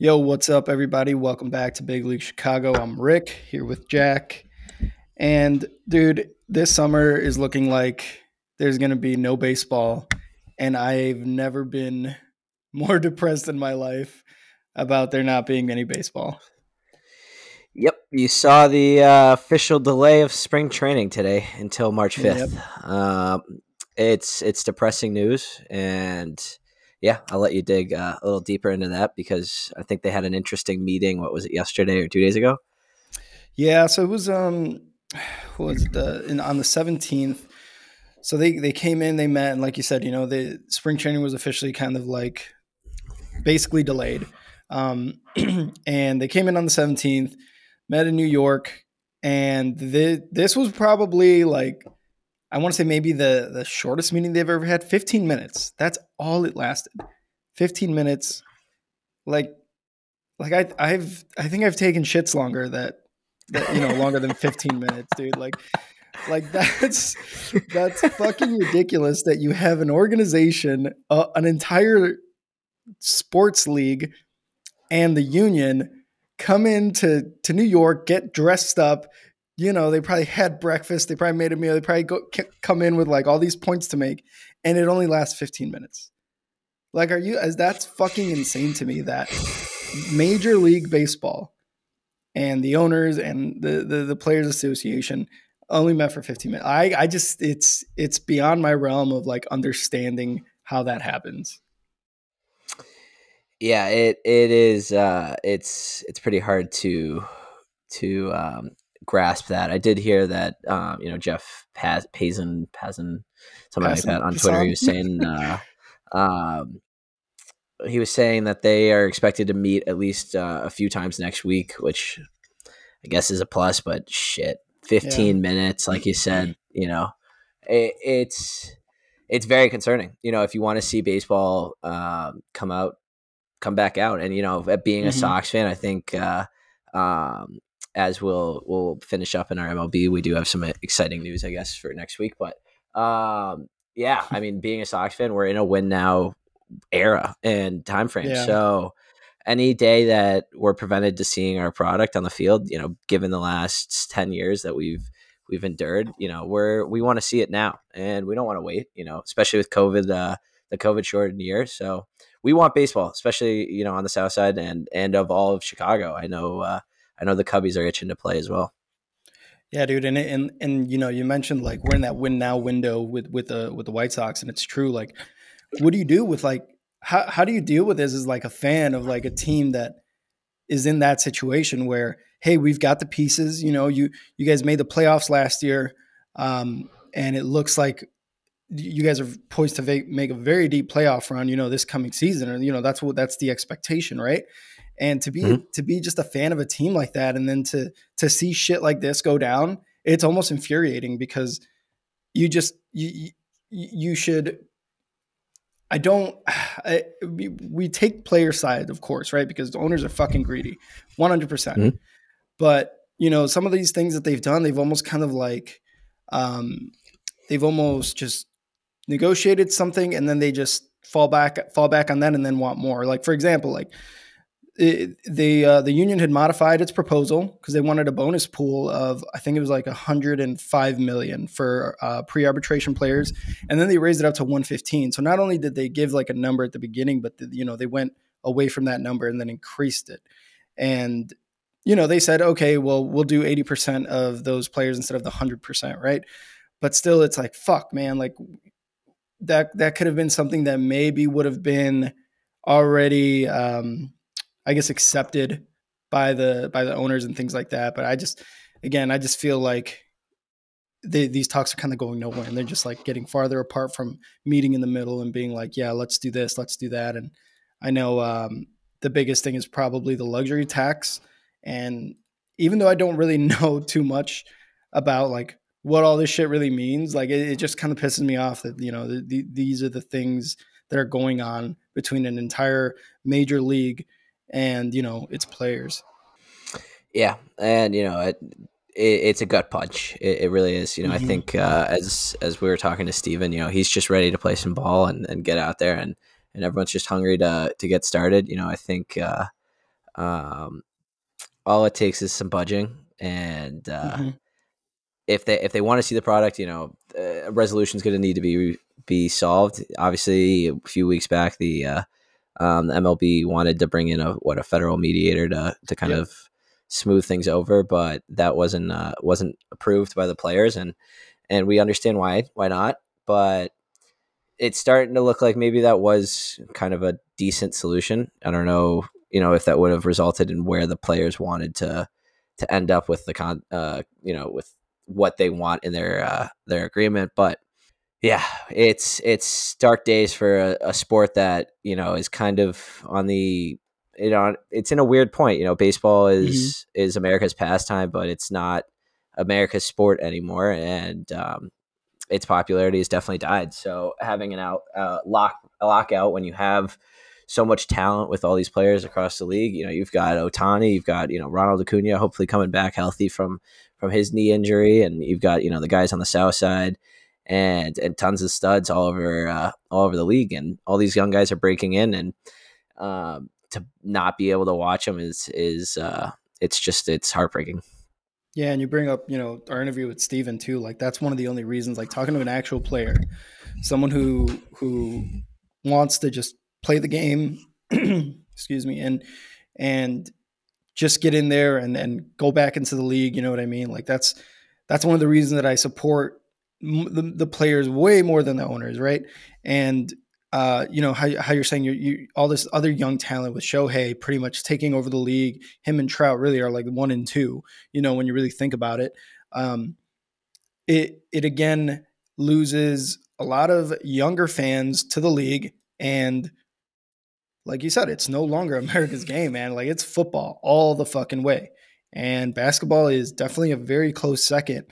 Yo, what's up, everybody? Welcome back to Big League Chicago. I'm Rick here with Jack. And dude, this summer is looking like there's going to be no baseball. And I've never been more depressed in my life about there not being any baseball. Yep, you saw the uh, official delay of spring training today until March 5th. Yep. Um, it's it's depressing news and yeah, I'll let you dig uh, a little deeper into that because I think they had an interesting meeting. What was it yesterday or two days ago? Yeah, so it was um, was the in, on the seventeenth. So they they came in, they met, and like you said, you know, the spring training was officially kind of like basically delayed. Um, and they came in on the seventeenth, met in New York, and the, this was probably like I want to say maybe the the shortest meeting they've ever had, 15 minutes. That's all it lasted. 15 minutes. Like like I I've I think I've taken shits longer that, that you know, longer than 15 minutes, dude. Like like that's that's fucking ridiculous that you have an organization, uh, an entire sports league and the union come into to New York, get dressed up, you know, they probably had breakfast, they probably made a meal, they probably go, come in with like all these points to make, and it only lasts 15 minutes. Like, are you, as that's fucking insane to me that Major League Baseball and the owners and the, the, the Players Association only met for 15 minutes. I, I just, it's, it's beyond my realm of like understanding how that happens. Yeah, it, it is, uh, it's, it's pretty hard to, to, um, grasp that. I did hear that um, you know Jeff Paz, Pazin Pazin something like that on Twitter. He was saying uh, um, he was saying that they are expected to meet at least uh, a few times next week, which I guess is a plus. But shit, fifteen yeah. minutes, like you said, you know, it, it's it's very concerning. You know, if you want to see baseball um, come out, come back out, and you know, being a mm-hmm. Sox fan, I think. Uh, um, as we'll we'll finish up in our MLB, we do have some exciting news, I guess, for next week. But um, yeah, I mean, being a Sox fan, we're in a win now era and time frame. Yeah. So any day that we're prevented to seeing our product on the field, you know, given the last ten years that we've we've endured, you know, we're we want to see it now, and we don't want to wait. You know, especially with COVID, uh, the COVID shortened year. So we want baseball, especially you know on the south side and and of all of Chicago. I know. Uh, I know the Cubbies are itching to play as well. Yeah, dude, and and and you know, you mentioned like we're in that win now window with with the with the White Sox, and it's true. Like, what do you do with like how how do you deal with this as like a fan of like a team that is in that situation where hey, we've got the pieces. You know, you you guys made the playoffs last year, um, and it looks like you guys are poised to make a very deep playoff run. You know, this coming season, or you know, that's what that's the expectation, right? And to be mm-hmm. to be just a fan of a team like that, and then to to see shit like this go down, it's almost infuriating because you just you you should. I don't. I, we, take player side, of course, right? Because the owners are fucking greedy, one hundred percent. Mm-hmm. But you know, some of these things that they've done, they've almost kind of like, um, they've almost just negotiated something and then they just fall back fall back on that and then want more. Like for example, like the uh, the union had modified its proposal because they wanted a bonus pool of I think it was like 105 million for uh, pre-arbitration players, and then they raised it up to 115. So not only did they give like a number at the beginning, but the, you know they went away from that number and then increased it. And you know they said, okay, well we'll do 80% of those players instead of the 100%, right? But still, it's like fuck, man, like that that could have been something that maybe would have been already. Um, I guess accepted by the by the owners and things like that. But I just again, I just feel like they, these talks are kind of going nowhere, and they're just like getting farther apart from meeting in the middle and being like, yeah, let's do this, let's do that. And I know um, the biggest thing is probably the luxury tax, and even though I don't really know too much about like what all this shit really means, like it, it just kind of pisses me off that you know the, the, these are the things that are going on between an entire major league and you know its players. Yeah, and you know it, it it's a gut punch. It, it really is. You know, mm-hmm. I think uh, as as we were talking to Steven, you know, he's just ready to play some ball and, and get out there, and and everyone's just hungry to to get started. You know, I think uh, um, all it takes is some budging, and uh, mm-hmm. if they if they want to see the product, you know, a resolution is going to need to be be solved. Obviously, a few weeks back, the uh, um, the MLB wanted to bring in a what a federal mediator to to kind yep. of smooth things over, but that wasn't uh, wasn't approved by the players, and and we understand why why not. But it's starting to look like maybe that was kind of a decent solution. I don't know, you know, if that would have resulted in where the players wanted to to end up with the con, uh, you know, with what they want in their uh, their agreement, but yeah, it's it's dark days for a, a, sport that you know is kind of on the you know it's in a weird point. You know, baseball is mm-hmm. is America's pastime, but it's not America's sport anymore, and um, its popularity has definitely died. So having an out uh, lock a lockout when you have so much talent with all these players across the league, you know, you've got Ohtani, you've got you know Ronald Acuna, hopefully coming back healthy from from his knee injury, and you've got you know the guys on the south side and and tons of studs all over uh, all over the league, and all these young guys are breaking in, and um, to not be able to watch them is is uh, it's just it's heartbreaking. Yeah, and you bring up you know our interview with Steven too. Like that's one of the only reasons. Like talking to an actual player, someone who who wants to just play the game. excuse me, and and just get in there and and go back into the league. You know what I mean? Like that's that's one of the reasons that I support the, the players way more than the owners, right? And uh, you know how, how you're saying you you all this other young talent with Shohei pretty much taking over the league. Him and Trout really are like one and two. You know when you really think about it, um, it it again loses a lot of younger fans to the league, and like you said, it's no longer America's game, man. Like it's football all the fucking way, and basketball is definitely a very close second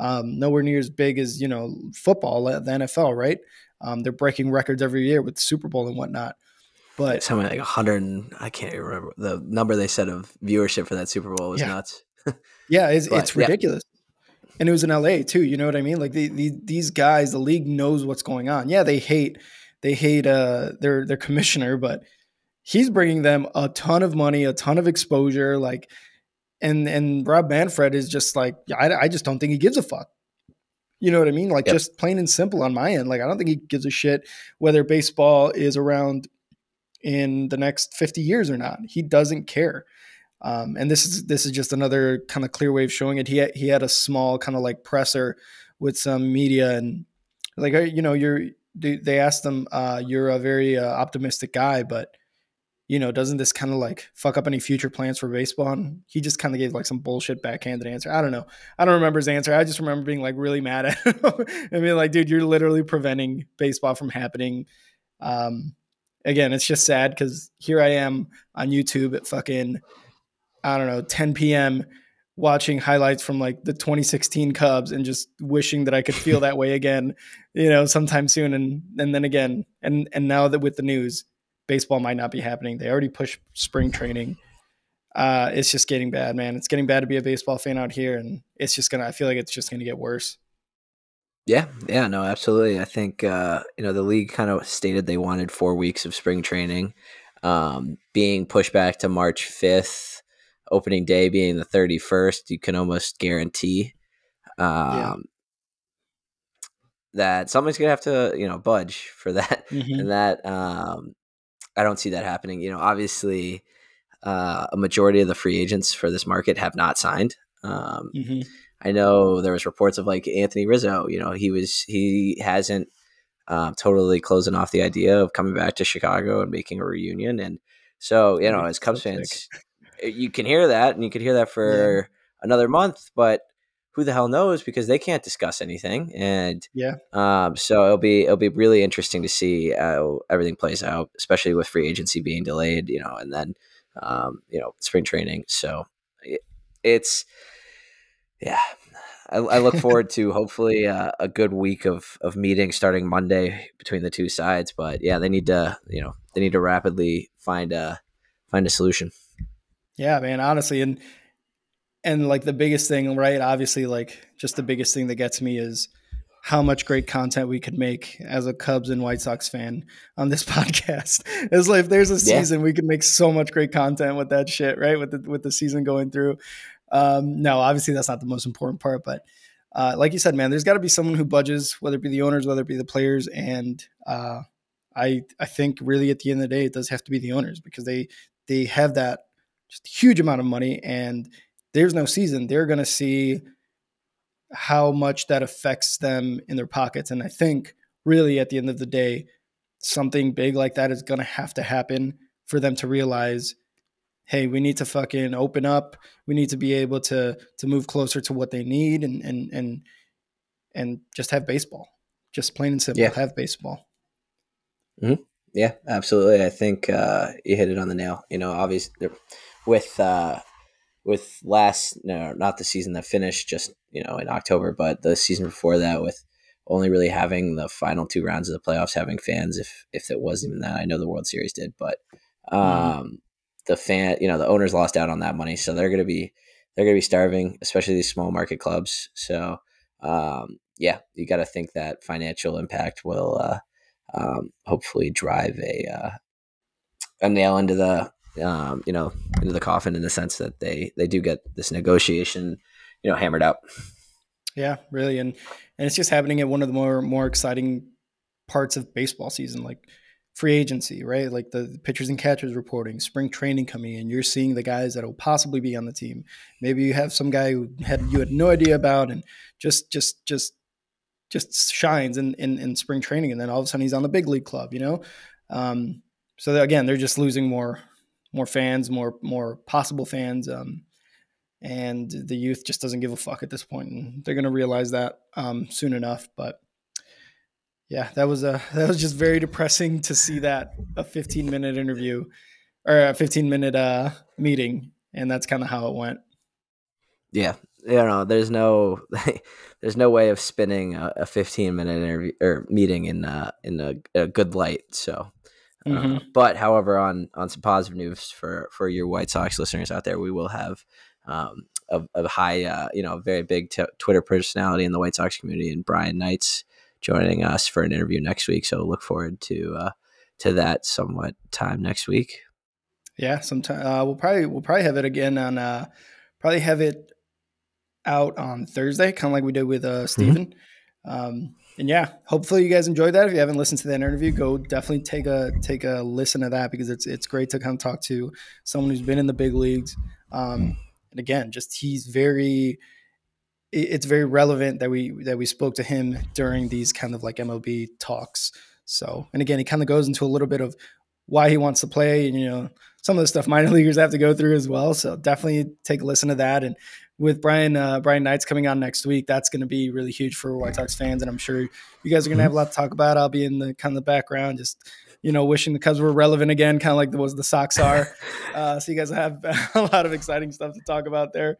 um, nowhere near as big as you know football, the NFL, right? Um, they're breaking records every year with the Super Bowl and whatnot. But something like hundred, I can't remember the number they said of viewership for that Super Bowl was yeah. nuts. yeah, it's, but, it's ridiculous. Yeah. And it was in LA too. You know what I mean? Like the, the, these guys, the league knows what's going on. Yeah, they hate they hate uh, their their commissioner, but he's bringing them a ton of money, a ton of exposure. Like and and Rob Manfred is just like I, I just don't think he gives a fuck. You know what I mean? Like yep. just plain and simple on my end. Like I don't think he gives a shit whether baseball is around in the next 50 years or not. He doesn't care. Um, and this is this is just another kind of clear way of showing it. He had, he had a small kind of like presser with some media and like you know you're they asked him uh, you're a very uh, optimistic guy, but you know, doesn't this kind of like fuck up any future plans for baseball? And he just kind of gave like some bullshit backhanded answer. I don't know. I don't remember his answer. I just remember being like really mad at him. I mean, like, dude, you're literally preventing baseball from happening. Um, again, it's just sad because here I am on YouTube at fucking, I don't know, 10 p.m. watching highlights from like the 2016 Cubs and just wishing that I could feel that way again, you know, sometime soon. And and then again, and and now that with the news, baseball might not be happening. They already pushed spring training. Uh, it's just getting bad, man. It's getting bad to be a baseball fan out here, and it's just gonna. I feel like it's just gonna get worse. Yeah, yeah, no, absolutely. I think uh, you know the league kind of stated they wanted four weeks of spring training, um, being pushed back to March fifth, opening day being the thirty first. You can almost guarantee um, yeah. that somebody's gonna have to you know budge for that, mm-hmm. and that um, I don't see that happening. You know, obviously, uh, a majority of the free agents for this market have not signed. Um, mm-hmm. I know there was reports of like Anthony Rizzo. You know, he was he hasn't um, totally closing off the idea of coming back to Chicago and making a reunion. And so, you know, as Cubs fans, you can hear that, and you could hear that for yeah. another month. But who the hell knows because they can't discuss anything and yeah. um, so it'll be it'll be really interesting to see how everything plays out especially with free agency being delayed you know and then um, you know spring training. So it, it's yeah I, I look forward to hopefully uh, a good week of of meetings starting Monday between the two sides but yeah they need to you know they need to rapidly find a find a solution. Yeah man honestly and and like the biggest thing, right? Obviously, like just the biggest thing that gets me is how much great content we could make as a Cubs and White Sox fan on this podcast. It's like if there's a season, yeah. we could make so much great content with that shit, right? With the with the season going through. Um, no, obviously that's not the most important part, but uh, like you said, man, there's got to be someone who budges, whether it be the owners, whether it be the players, and uh, I I think really at the end of the day, it does have to be the owners because they they have that just huge amount of money, and there's no season. They're going to see how much that affects them in their pockets. And I think really at the end of the day, something big like that is going to have to happen for them to realize, hey, we need to fucking open up. We need to be able to to move closer to what they need and and and and just have baseball. Just plain and simple, yeah. have baseball. Mm-hmm. Yeah, absolutely. I think uh, you hit it on the nail. You know, obviously with uh, with last no, not the season that finished just you know in October, but the season before that with only really having the final two rounds of the playoffs having fans if if it was even that. I know the World Series did, but mm-hmm. um, mm. the fan you know the owners lost out on that money, so they're gonna be they're gonna be starving, especially these small market clubs. So um, yeah, you got to think that financial impact will uh, um, hopefully drive a uh, a nail into the um, you know, into the coffin in the sense that they they do get this negotiation, you know, hammered out. Yeah, really, and and it's just happening at one of the more more exciting parts of baseball season, like free agency, right? Like the pitchers and catchers reporting, spring training coming in. You're seeing the guys that will possibly be on the team. Maybe you have some guy who had you had no idea about, and just just just just shines in in, in spring training, and then all of a sudden he's on the big league club. You know, um, so again, they're just losing more more fans, more more possible fans. Um, and the youth just doesn't give a fuck at this point, and they're gonna realize that um, soon enough. But yeah, that was a that was just very depressing to see that a 15 minute interview or a 15 minute uh, meeting, and that's kind of how it went. Yeah, you know, there's no there's no way of spinning a, a 15 minute interview or meeting in uh, in a, a good light. So Mm-hmm. Uh, but however, on on some positive news for for your White Sox listeners out there, we will have um, a, a, high, uh, you know, very big t- Twitter personality in the White Sox community, and Brian Knights joining us for an interview next week. So look forward to uh, to that somewhat time next week. Yeah, sometime uh, we'll probably we'll probably have it again on uh, probably have it out on Thursday, kind of like we did with uh, mm-hmm. Mm-hmm. Um, and yeah, hopefully you guys enjoyed that. If you haven't listened to that interview, go definitely take a take a listen to that because it's it's great to come talk to someone who's been in the big leagues. Um, and again, just he's very it's very relevant that we that we spoke to him during these kind of like MLB talks. So, and again, he kind of goes into a little bit of why he wants to play and you know some of the stuff minor leaguers have to go through as well. So definitely take a listen to that. And with Brian uh, Brian Knights coming on next week, that's going to be really huge for White Sox fans, and I'm sure you guys are going to have a lot to talk about. I'll be in the kind of the background, just you know, wishing the Cubs were relevant again, kind of like the was the Sox are. Uh, so you guys have a lot of exciting stuff to talk about there.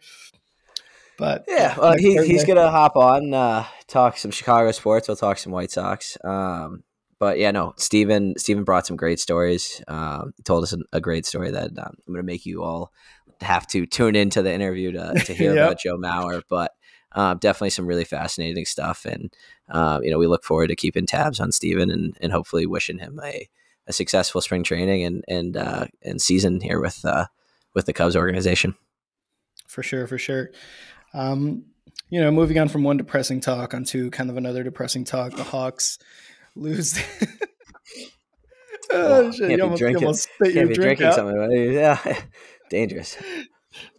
But yeah, well, he, he's going to hop on, uh, talk some Chicago sports. We'll talk some White Sox. Um, but yeah, no, Steven, Steven brought some great stories. Um, he told us a, great story that um, I'm going to make you all have to tune into the interview to, to hear yep. about Joe Mauer, but uh, definitely some really fascinating stuff. And, uh, you know, we look forward to keeping tabs on Steven and, and hopefully wishing him a, a successful spring training and, and, uh, and season here with, uh, with the Cubs organization. For sure. For sure. Um, you know, moving on from one depressing talk onto kind of another depressing talk, the Hawks lose. oh, shit. You almost, you almost spit your drink drinking out. something. Yeah. Dangerous.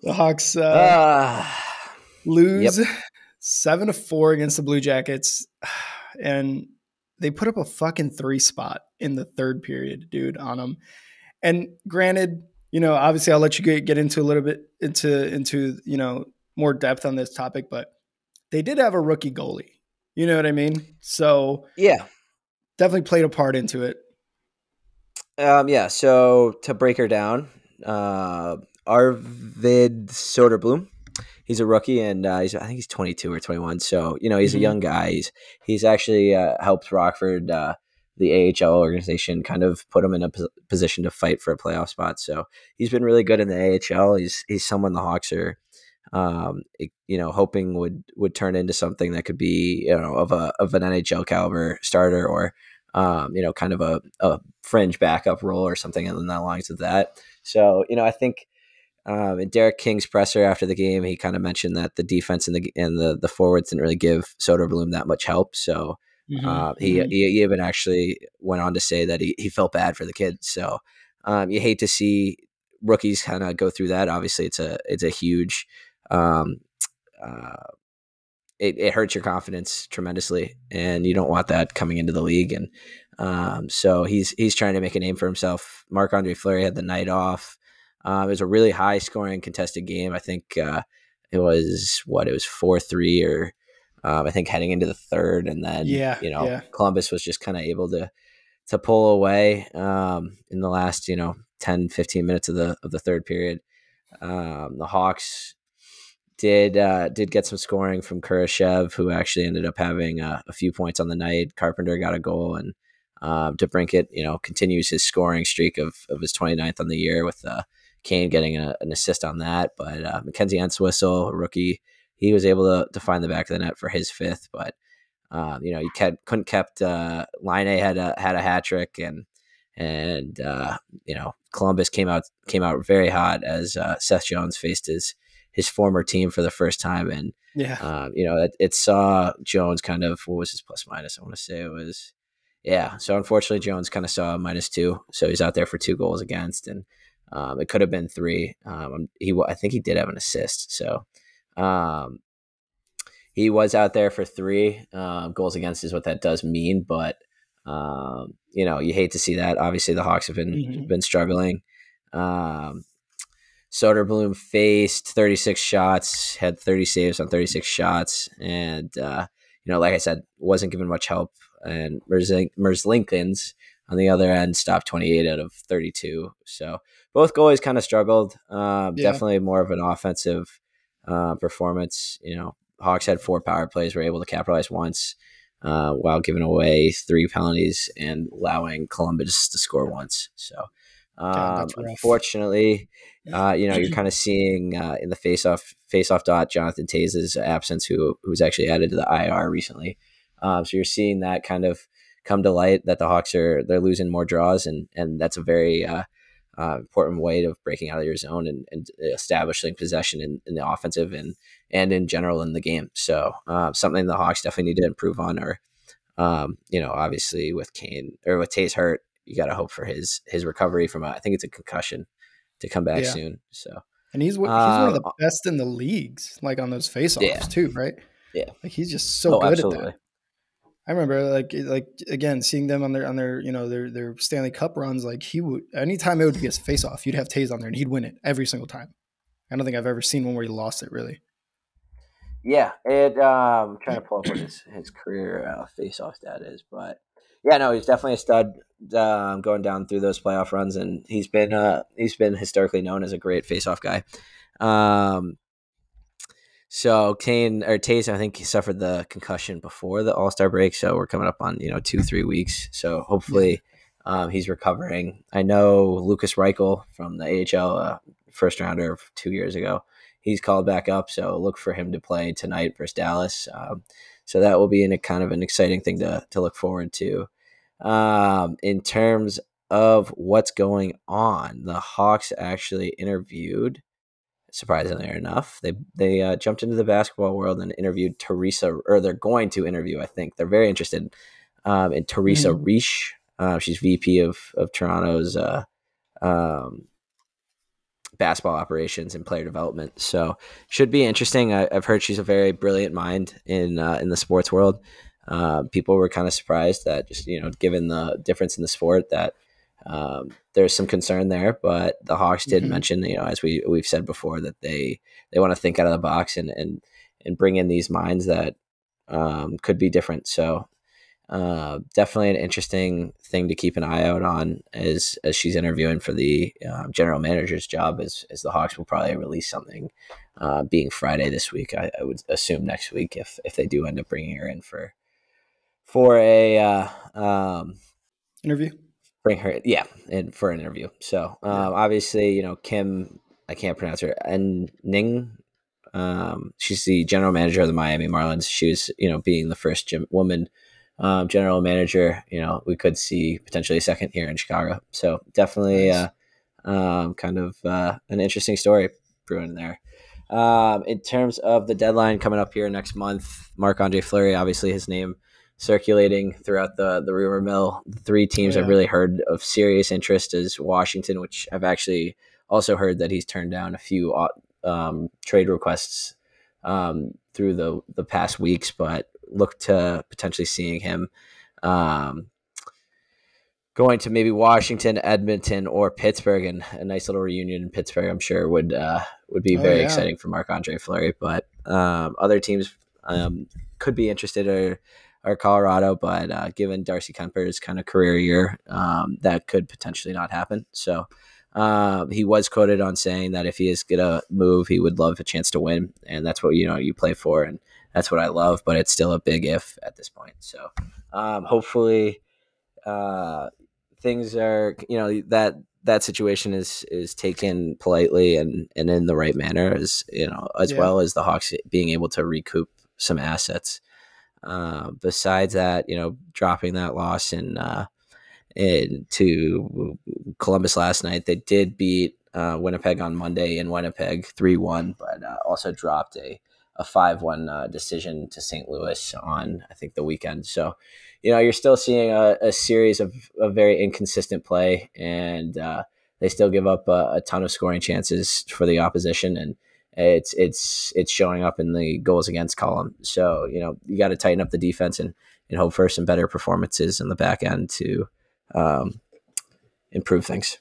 The Hawks uh, uh, lose yep. seven to four against the Blue Jackets, and they put up a fucking three spot in the third period, dude, on them. And granted, you know, obviously, I'll let you get, get into a little bit into into you know more depth on this topic, but they did have a rookie goalie. You know what I mean? So yeah, definitely played a part into it. Um, yeah. So to break her down, uh, Arvid Soderblom. He's a rookie, and uh, he's I think he's 22 or 21. So you know he's mm-hmm. a young guy. He's he's actually uh, helped Rockford, uh, the AHL organization, kind of put him in a position to fight for a playoff spot. So he's been really good in the AHL. He's he's someone the Hawks are um, it, you know, hoping would would turn into something that could be you know of a of an NHL caliber starter or um, you know kind of a, a fringe backup role or something along the lines of that. So you know, I think. Um, in Derek King's presser after the game, he kind of mentioned that the defense and the and the the forwards didn't really give Soderblom that much help. So mm-hmm. uh, he, mm-hmm. he, he even actually went on to say that he, he felt bad for the kids. So um, you hate to see rookies kind of go through that. Obviously, it's a it's a huge um, uh, it, it, hurts your confidence tremendously, and you don't want that coming into the league. And um, so he's he's trying to make a name for himself. Marc Andre Fleury had the night off. Um, it was a really high scoring contested game. I think uh, it was what it was four three or um, I think heading into the third, and then yeah, you know yeah. Columbus was just kind of able to to pull away um, in the last you know 10, 15 minutes of the of the third period. Um, the Hawks did uh, did get some scoring from Kurashev, who actually ended up having uh, a few points on the night. Carpenter got a goal, and um, DeBrincat, you know, continues his scoring streak of, of his 29th on the year with uh, Kane getting a, an assist on that. But uh, Mackenzie Entwistle, rookie, he was able to, to find the back of the net for his fifth. But um, you know, you kept, couldn't kept uh, Laine had a had a hat trick, and and uh, you know Columbus came out came out very hot as uh, Seth Jones faced his his former team for the first time, and yeah, um, you know, it, it, saw Jones kind of what was his plus minus? I want to say it was yeah. So unfortunately, Jones kind of saw minus two, so he's out there for two goals against, and um, it could have been three. Um, he I think he did have an assist, so um, he was out there for three uh, goals against is what that does mean, but um, you know you hate to see that. Obviously, the Hawks have been mm-hmm. been struggling. Um, Soderblom faced 36 shots, had 30 saves on 36 shots, and uh, you know, like I said, wasn't given much help. And Merzlikins on the other end stopped 28 out of 32. So both goalies kind of struggled. Um, yeah. Definitely more of an offensive uh, performance. You know, Hawks had four power plays, were able to capitalize once. Uh, while giving away three penalties and allowing Columbus to score once. So um, unfortunately, uh, you know, you're kind of seeing uh, in the face-off face-off dot Jonathan Toews' absence, who who's actually added to the IR recently. Um, so you're seeing that kind of come to light that the Hawks are they're losing more draws, and and that's a very uh, uh, important way of breaking out of your zone and, and establishing possession in, in, the offensive and and in general in the game. So uh, something the Hawks definitely need to improve on. Or um, you know, obviously with Kane or with Toews hurt, you got to hope for his his recovery from a, I think it's a concussion to come back yeah. soon. So and he's he's one of the um, best in the leagues, like on those faceoffs yeah. too, right? Yeah, like he's just so oh, good absolutely. at that. I remember like like again seeing them on their on their you know their their Stanley Cup runs. Like he would anytime it would be a face off, you'd have Toews on there and he'd win it every single time. I don't think I've ever seen one where he lost it really. Yeah, it. Um, I'm trying to pull up what his his career uh, face off stat is, but yeah, no, he's definitely a stud um, going down through those playoff runs, and he's been uh, he's been historically known as a great face-off guy. Um, so Kane or Toews, I think he suffered the concussion before the All Star break, so we're coming up on you know two three weeks. So hopefully um, he's recovering. I know Lukas Reichel from the AHL uh, first rounder two years ago. He's called back up, so look for him to play tonight versus Dallas. Um, so that will be in a kind of an exciting thing to, to look forward to. Um, in terms of what's going on, the Hawks actually interviewed, surprisingly enough, they they uh, jumped into the basketball world and interviewed Teresa, or they're going to interview. I think they're very interested um, in Teresa mm-hmm. Reich. Uh, she's VP of of Toronto's uh, um, basketball operations and player development. So should be interesting. I, have heard she's a very brilliant mind in uh, in the sports world. Uh, people were kind of surprised that just you know, given the difference in the sport, that um, there's some concern there. But the Hawks did mm-hmm. mention, you know, as we we've said before, that they they want to think out of the box and and and bring in these minds that um, could be different. So uh, definitely an interesting thing to keep an eye out on as as she's interviewing for the uh, general manager's job. As as the Hawks will probably release something, uh, being Friday this week. I, I, would assume next week if if they do end up bringing her in for for a uh, um, interview. Bring her, yeah, and for an interview. So um, obviously, you know Kim. I can't pronounce her. And Ning Um, she's the general manager of the Miami Marlins. She was, you know, being the first gym, woman um, general manager. You know, we could see potentially a second here in Chicago. So definitely, nice. uh, um, kind of uh, an interesting story brewing there. Um, in terms of the deadline coming up here next month, Marc Andre Fleury, obviously his name circulating throughout the the rumor mill. The three teams yeah. I've really heard of serious interest is Washington, which I've actually also heard that he's turned down a few uh, um, trade requests um, through the the past weeks, but look to potentially seeing him um, going to maybe Washington, Edmonton, or Pittsburgh, and a nice little reunion in Pittsburgh. I'm sure would uh, would be oh, very yeah. exciting for Marc Andre Fleury. But um, other teams um, could be interested or or Colorado, but uh, given Darcy Kuemper's kind of career year, um, that could potentially not happen. So. Um, he was quoted on saying that if he is gonna move, he would love a chance to win, and that's what you know you play for, and that's what I love. But it's still a big if at this point. So um, hopefully, uh, things are you know that that situation is is taken politely and and in the right manner as you know as yeah. well as the Hawks being able to recoup some assets. Uh, besides that, you know, dropping that loss in uh, in to Columbus last night, they did beat uh, Winnipeg on Monday in Winnipeg three one, but uh, also dropped a a five one uh, decision to St. Louis on I think the weekend. So you know, you're still seeing a, a series of, of very inconsistent play, and uh, they still give up a, a, ton of scoring chances for the opposition, and it's it's it's showing up in the goals against column. So you know, you got to tighten up the defense and and hope for some better performances in the back end to um, improve things.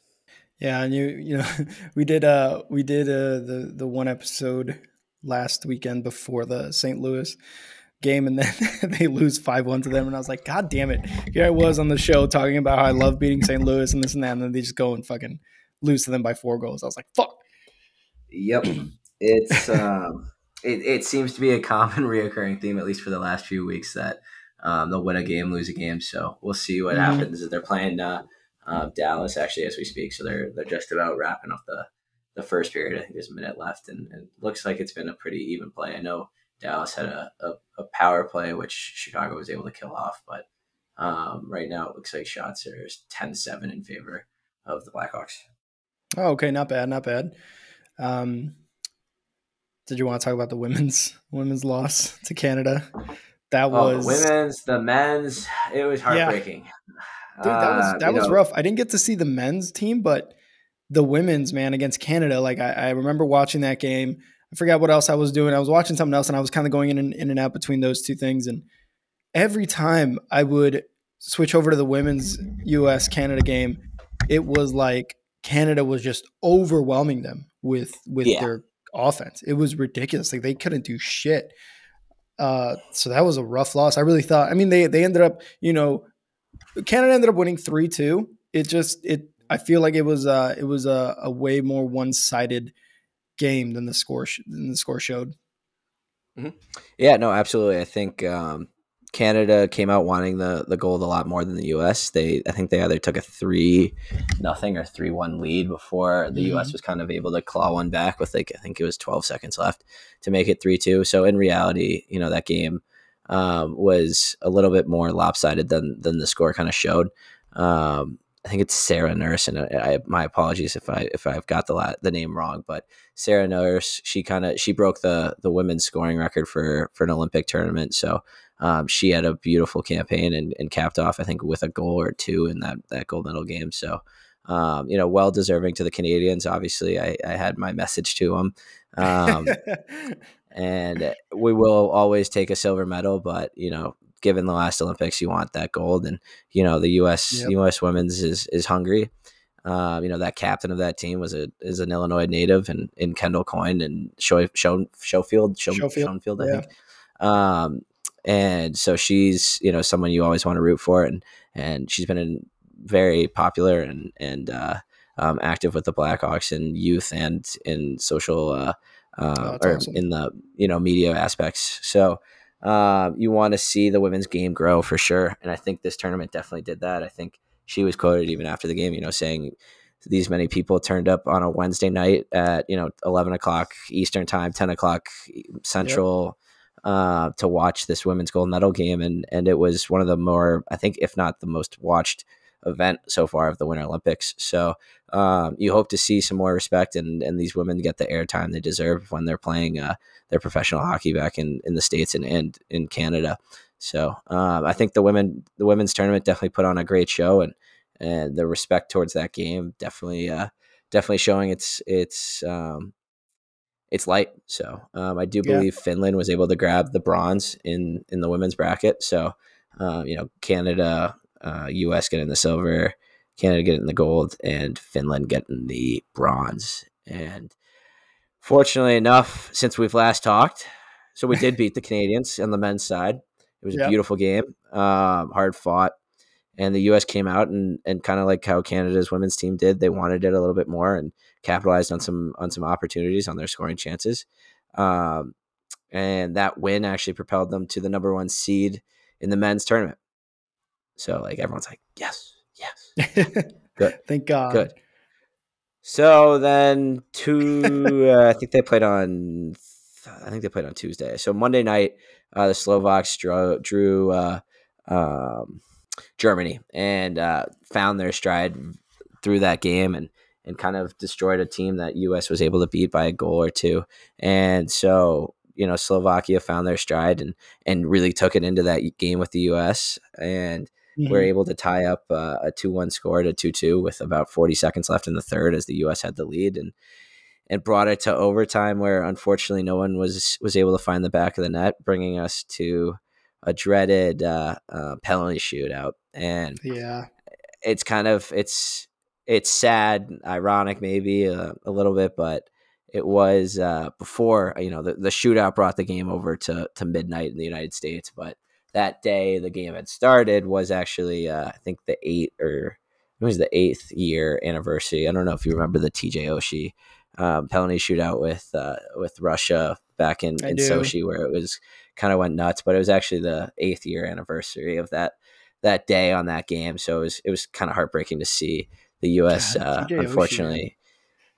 Yeah, and you you know we did uh we did uh the the one episode last weekend before the St. Louis game and then they lose 5-1 to them and I was like god damn it here I was on the show talking about how I love beating St. Louis and this and that and then they just go and fucking lose to them by four goals I was like fuck yep it's um it, it seems to be a common reoccurring theme at least for the last few weeks that um, they'll win a game lose a game so we'll see what mm-hmm. happens they're playing uh, uh, Dallas actually as we speak so they're they're just about wrapping up the the first period I think there's a minute left and, it looks like it's been a pretty even play I know Dallas had a, a, a, power play, which Chicago was able to kill off. But um, right now, it looks like shots are 10 7 in favor of the Blackhawks. Oh, okay. Not bad. Not bad. Um, did you want to talk about the women's women's loss to Canada? That was oh, the women's, the men's. It was heartbreaking. Yeah. Dude, that was uh, that was know, rough. I didn't get to see the men's team, but the women's man against Canada. Like I, I remember watching that game. I forgot what else I was doing. I was watching something else and I was kind of going in and, in and out between those two things. And every time I would switch over to the women's US Canada game, it was like Canada was just overwhelming them with with yeah. their offense. It was ridiculous. Like they couldn't do shit. Uh, so that was a rough loss. I really thought. I mean, they they ended up, you know, Canada ended up winning three two. It just it. I feel like it was uh it was a, a way more one sided game than the score sh- than the score showed. Mm-hmm. Yeah, no, absolutely. I think um, Canada came out wanting the the gold a lot more than the U.S. They, I think they either took a three nothing or three one lead before the mm-hmm. U.S. was kind of able to claw one back with like I think it was twelve seconds left to make it three two. So in reality, you know that game um, was a little bit more lopsided than than the score kind of showed. Um, I think it's Sarah Nurse, and I, my apologies if I if I've got the la- the name wrong, but Sarah Nurse, she kind of she broke the the women's scoring record for for an Olympic tournament, so um, she had a beautiful campaign and, and capped off, I think, with a goal or two in that that gold medal game. So, um, you know, well deserving to the Canadians. Obviously, I, I had my message to them, um, and we will always take a silver medal, but you know, given the last Olympics, you want that gold, and you know the U.S. Yep. U.S. women's is is hungry. Uh, you know that captain of that team was a is an Illinois native, and in Kendall Coyne and Show, Show, Schofield, Show, Schofield, Schofield, I yeah. think. Um, and so she's you know someone you always want to root for, and and she's been in, very popular and and uh, um, active with the Blackhawks in youth and in social uh, uh, oh, or awesome. in the you know media aspects. So uh, you want to see the women's game grow for sure. And I think this tournament definitely did that. I think she was quoted even after the game, you know, saying these many people turned up on a Wednesday night at you know eleven o'clock Eastern time, ten o'clock Central. Yep. Uh, to watch this women's gold medal game, and and it was one of the more, I think, if not the most watched event so far of the Winter Olympics. So um, you hope to see some more respect and, and these women get the airtime they deserve when they're playing uh, their professional hockey back in, in the states and, and in Canada. So um, I think the women the women's tournament definitely put on a great show and and the respect towards that game definitely uh, definitely showing its its um, it's light. So um, I do believe yeah. Finland was able to grab the bronze in in the women's bracket. So um, you know Canada, uh, U.S. getting the silver, Canada getting the gold, and Finland getting the bronze. And fortunately enough, since we've last talked, so we did beat the Canadians on the men's side. It was yep. a beautiful game, um, hard fought, and the U.S. came out and and kind of like how Canada's women's team did, they wanted it a little bit more and capitalized on some on some opportunities on their scoring chances. Um, and that win actually propelled them to the number one seed in the men's tournament. So like everyone's like, yes, yes, good, thank God, good. So then two, uh, I think they played on, I think they played on Tuesday. So Monday night, uh, the Slovaks drew, drew uh, um, Germany and uh, found their stride through that game and and kind of destroyed a team that U.S. was able to beat by a goal or two. And so you know Slovakia found their stride and and really took it into that game with the U.S. and mm-hmm. were able to tie up uh, a two-one score to two-two with about 40 seconds left in the third as the U.S. had the lead and and brought it to overtime where unfortunately no one was was able to find the back of the net, bringing us to a dreaded uh, uh, penalty shootout. And yeah, it's kind of it's it's sad, ironic maybe uh, a little bit, but it was uh, before you know the, the shootout brought the game over to to midnight in the United States, but that day the game had started was actually uh, I think the eight or it was the eighth year anniversary. I don't know if you remember the TJ Oshie um, penalty shootout with uh, with Russia back in, in Sochi, where it was kind of went nuts. But it was actually the eighth year anniversary of that that day on that game, so it was it was kind of heartbreaking to see the U.S. uh, unfortunately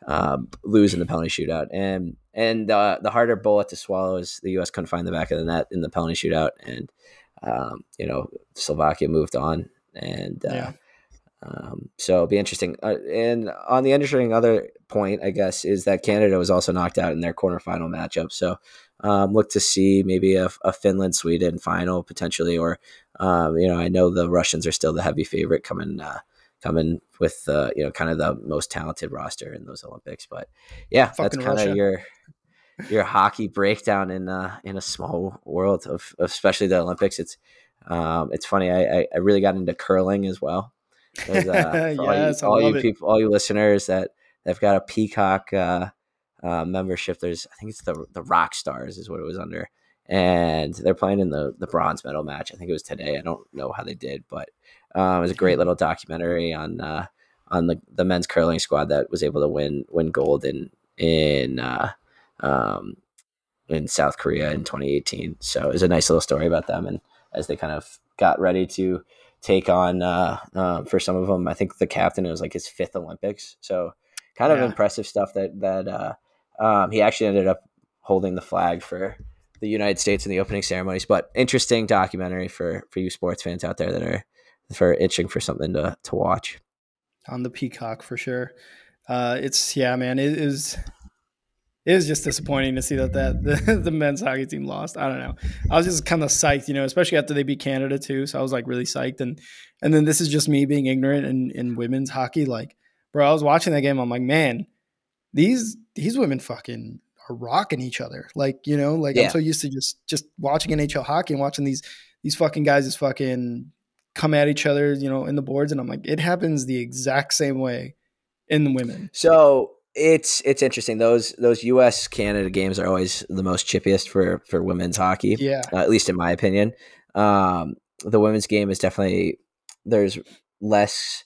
um, lose in the penalty shootout, and and uh, the harder bullet to swallow is the U.S. couldn't find the back of the net in the penalty shootout, and um, you know Slovakia moved on, and uh, yeah. Um, so it'll be interesting. Uh, and on the interesting other point, I guess, is that Canada was also knocked out in their quarterfinal matchup. So um, look to see maybe a, a Finland Sweden final potentially, or um, you know, I know the Russians are still the heavy favorite coming uh, coming with uh, you know kind of the most talented roster in those Olympics. But yeah, Fucking that's kind of your your hockey breakdown in uh, in a small world of, of especially the Olympics. It's um, it's funny. I, I really got into curling as well. Uh, yes, all you, all you people, all you listeners that have got a Peacock uh, uh, membership, there's I think it's the the Rock Stars is what it was under, and they're playing in the the bronze medal match. I think it was today. I don't know how they did, but um, it was a great little documentary on uh, on the, the men's curling squad that was able to win win gold in in uh, um, in South Korea in 2018. So it was a nice little story about them and as they kind of got ready to take on uh, uh, for some of them. I think the captain it was like his fifth Olympics, so kind of yeah. impressive stuff. That that uh, um, he actually ended up holding the flag for the United States in the opening ceremonies. But interesting documentary for for you sports fans out there that are for itching for something to to watch on the Peacock for sure. Uh, it's yeah, man. It is it was just disappointing to see that that the, the men's hockey team lost. I don't know. I was just kind of psyched, you know, especially after they beat Canada too. So I was like really psyched. And and then this is just me being ignorant in, in women's hockey. Like, bro, I was watching that game. I'm like, man, these these women fucking are rocking each other. Like, you know, like yeah. I'm so used to just just watching NHL hockey and watching these these fucking guys just fucking come at each other, you know, in the boards. And I'm like, it happens the exact same way in the women. So it's it's interesting. Those those U.S. Canada games are always the most chippiest for for women's hockey. Yeah, uh, at least in my opinion. Um, the women's game is definitely there's less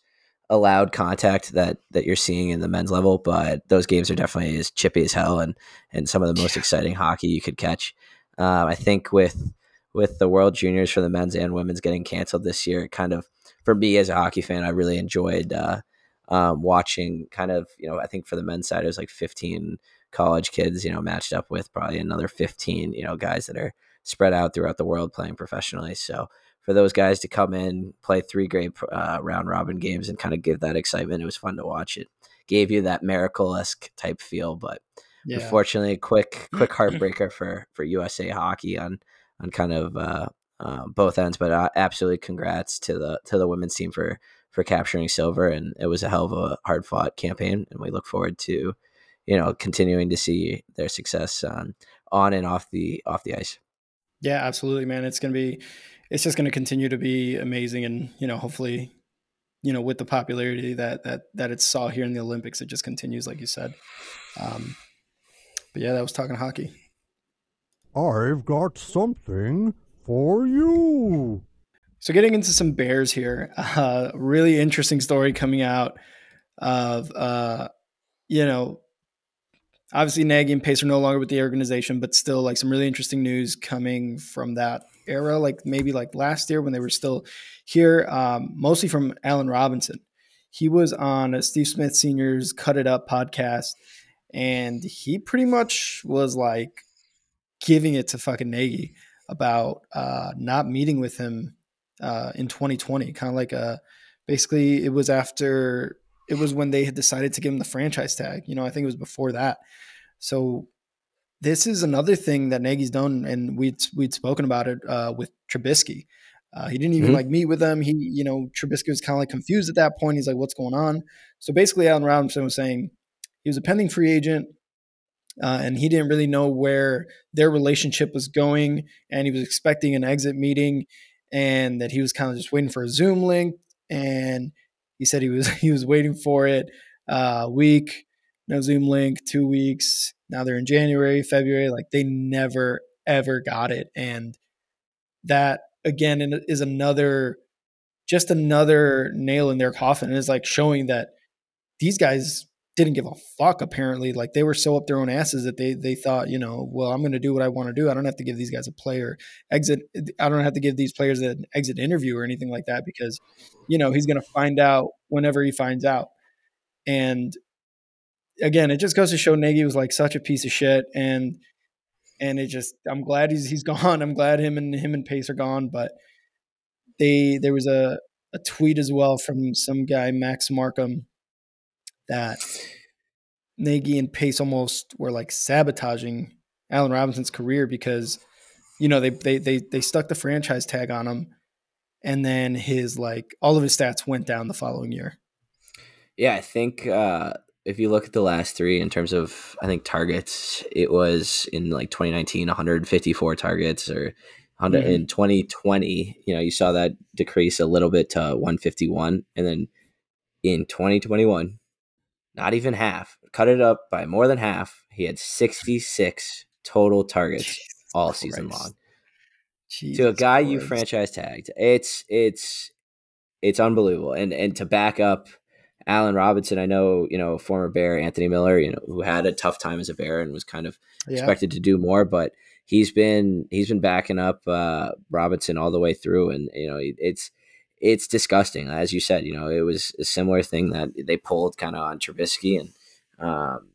allowed contact that that you're seeing in the men's level, but those games are definitely as chippy as hell and and some of the most exciting hockey you could catch. Um, I think with with the World Juniors for the men's and women's getting canceled this year, it kind of for me as a hockey fan, I really enjoyed. Uh, um, watching kind of you know I think for the men's side it was like 15 college kids you know matched up with probably another 15 you know guys that are spread out throughout the world playing professionally. So for those guys to come in, play three great uh, round robin games, and kind of give that excitement, it was fun to watch. It gave you that miracle esque type feel, but yeah. unfortunately, quick quick heartbreaker for for USA Hockey on on kind of uh, uh, both ends. But uh, absolutely, congrats to the to the women's team for for capturing silver, and it was a hell of a hard fought campaign, and we look forward to you know continuing to see their success on on and off the off the ice. Yeah, absolutely, man. It's gonna be, it's just gonna continue to be amazing, and you know, hopefully, you know, with the popularity that that that it saw here in the Olympics, it just continues, like you said. Um, but yeah, that was talking hockey. I've got something for you. So, getting into some Bears here, uh, really interesting story coming out of, uh, you know, obviously Nagy and Pace are no longer with the organization, but still like some really interesting news coming from that era, like maybe like last year when they were still here, um, mostly from Allen Robinson. He was on Steve Smith Sr.'s Cut It Up podcast, and he pretty much was like giving it to fucking Nagy about uh, not meeting with him uh, in 2020. Kind of like a basically it was after it was when they had decided to give him the franchise tag. You know, I think it was before that. So this is another thing that Nagy's done, and we'd we'd spoken about it uh, with Trubisky. Uh, he didn't even mm-hmm. like meet with them. He, you know, Trubisky was kind of like confused at that point. He's like, "What's going on?" So basically, Allen Robinson was saying he was a pending free agent, uh, and he didn't really know where their relationship was going, and he was expecting an exit meeting, and that he was kind of just waiting for a Zoom link, and he said he was he was waiting for it uh, a week, no Zoom link, two weeks. Now they're in January, February. Like they never ever got it, and that again is another just another nail in their coffin. It's like showing that these guys didn't give a fuck apparently. Like they were so up their own asses that they they thought you know well i'm going to do what i want to do. I don't have to give these guys a player exit i don't have to give these players an exit interview or anything like that because you know he's going to find out whenever he finds out. And again it just goes to show Nagy was like such a piece of shit and and it just i'm glad he's he's gone. I'm glad him and him and pace are gone but they there was a a tweet as well from some guy max markham that Nagy and Pace almost were like sabotaging Allen Robinson's career because you know they they they they stuck the franchise tag on him and then his like all of his stats went down the following year. Yeah, I think uh if you look at the last three in terms of I think targets, it was in like 2019 154 targets or mm-hmm. in 2020, you know, you saw that decrease a little bit to 151 and then in 2021 not even half, cut it up by more than half. He had 66 total targets Jesus all Christ. season long. Jesus to a guy Christ. you franchise tagged. It's it's it's unbelievable. And and to back up Allen Robinson, I know, you know, former Bear Anthony Miller, you know, who had a tough time as a Bear and was kind of yeah. expected to do more, but he's been he's been backing up uh, Robinson all the way through and you know, it's it's disgusting. As you said, you know, it was a similar thing that they pulled kind of on Trubisky, and um,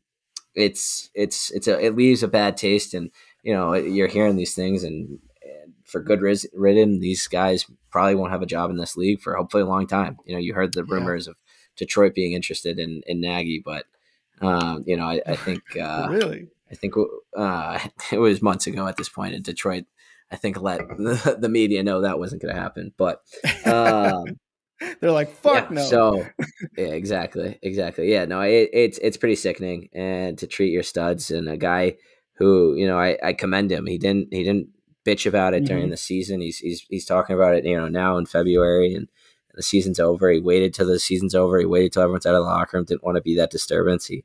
it's it's it's a it leaves a bad taste. And you know, you're hearing these things, and, and for good reason, these guys probably won't have a job in this league for hopefully a long time. You know, you heard the rumors yeah. of Detroit being interested in in Nagy, but um, you know, I, I think uh, really. I think uh, it was months ago at this point in Detroit I think let the, the media know that wasn't going to happen. But um, they're like, "Fuck yeah, no." So yeah, exactly, exactly. Yeah, no, it, it's it's pretty sickening, and to treat your studs and a guy who you know I, I commend him. He didn't he didn't bitch about it mm-hmm. during the season. He's he's he's talking about it you know now in February and the season's over. He waited till the season's over. He waited till everyone's out of the locker room. Didn't want to be that disturbance. He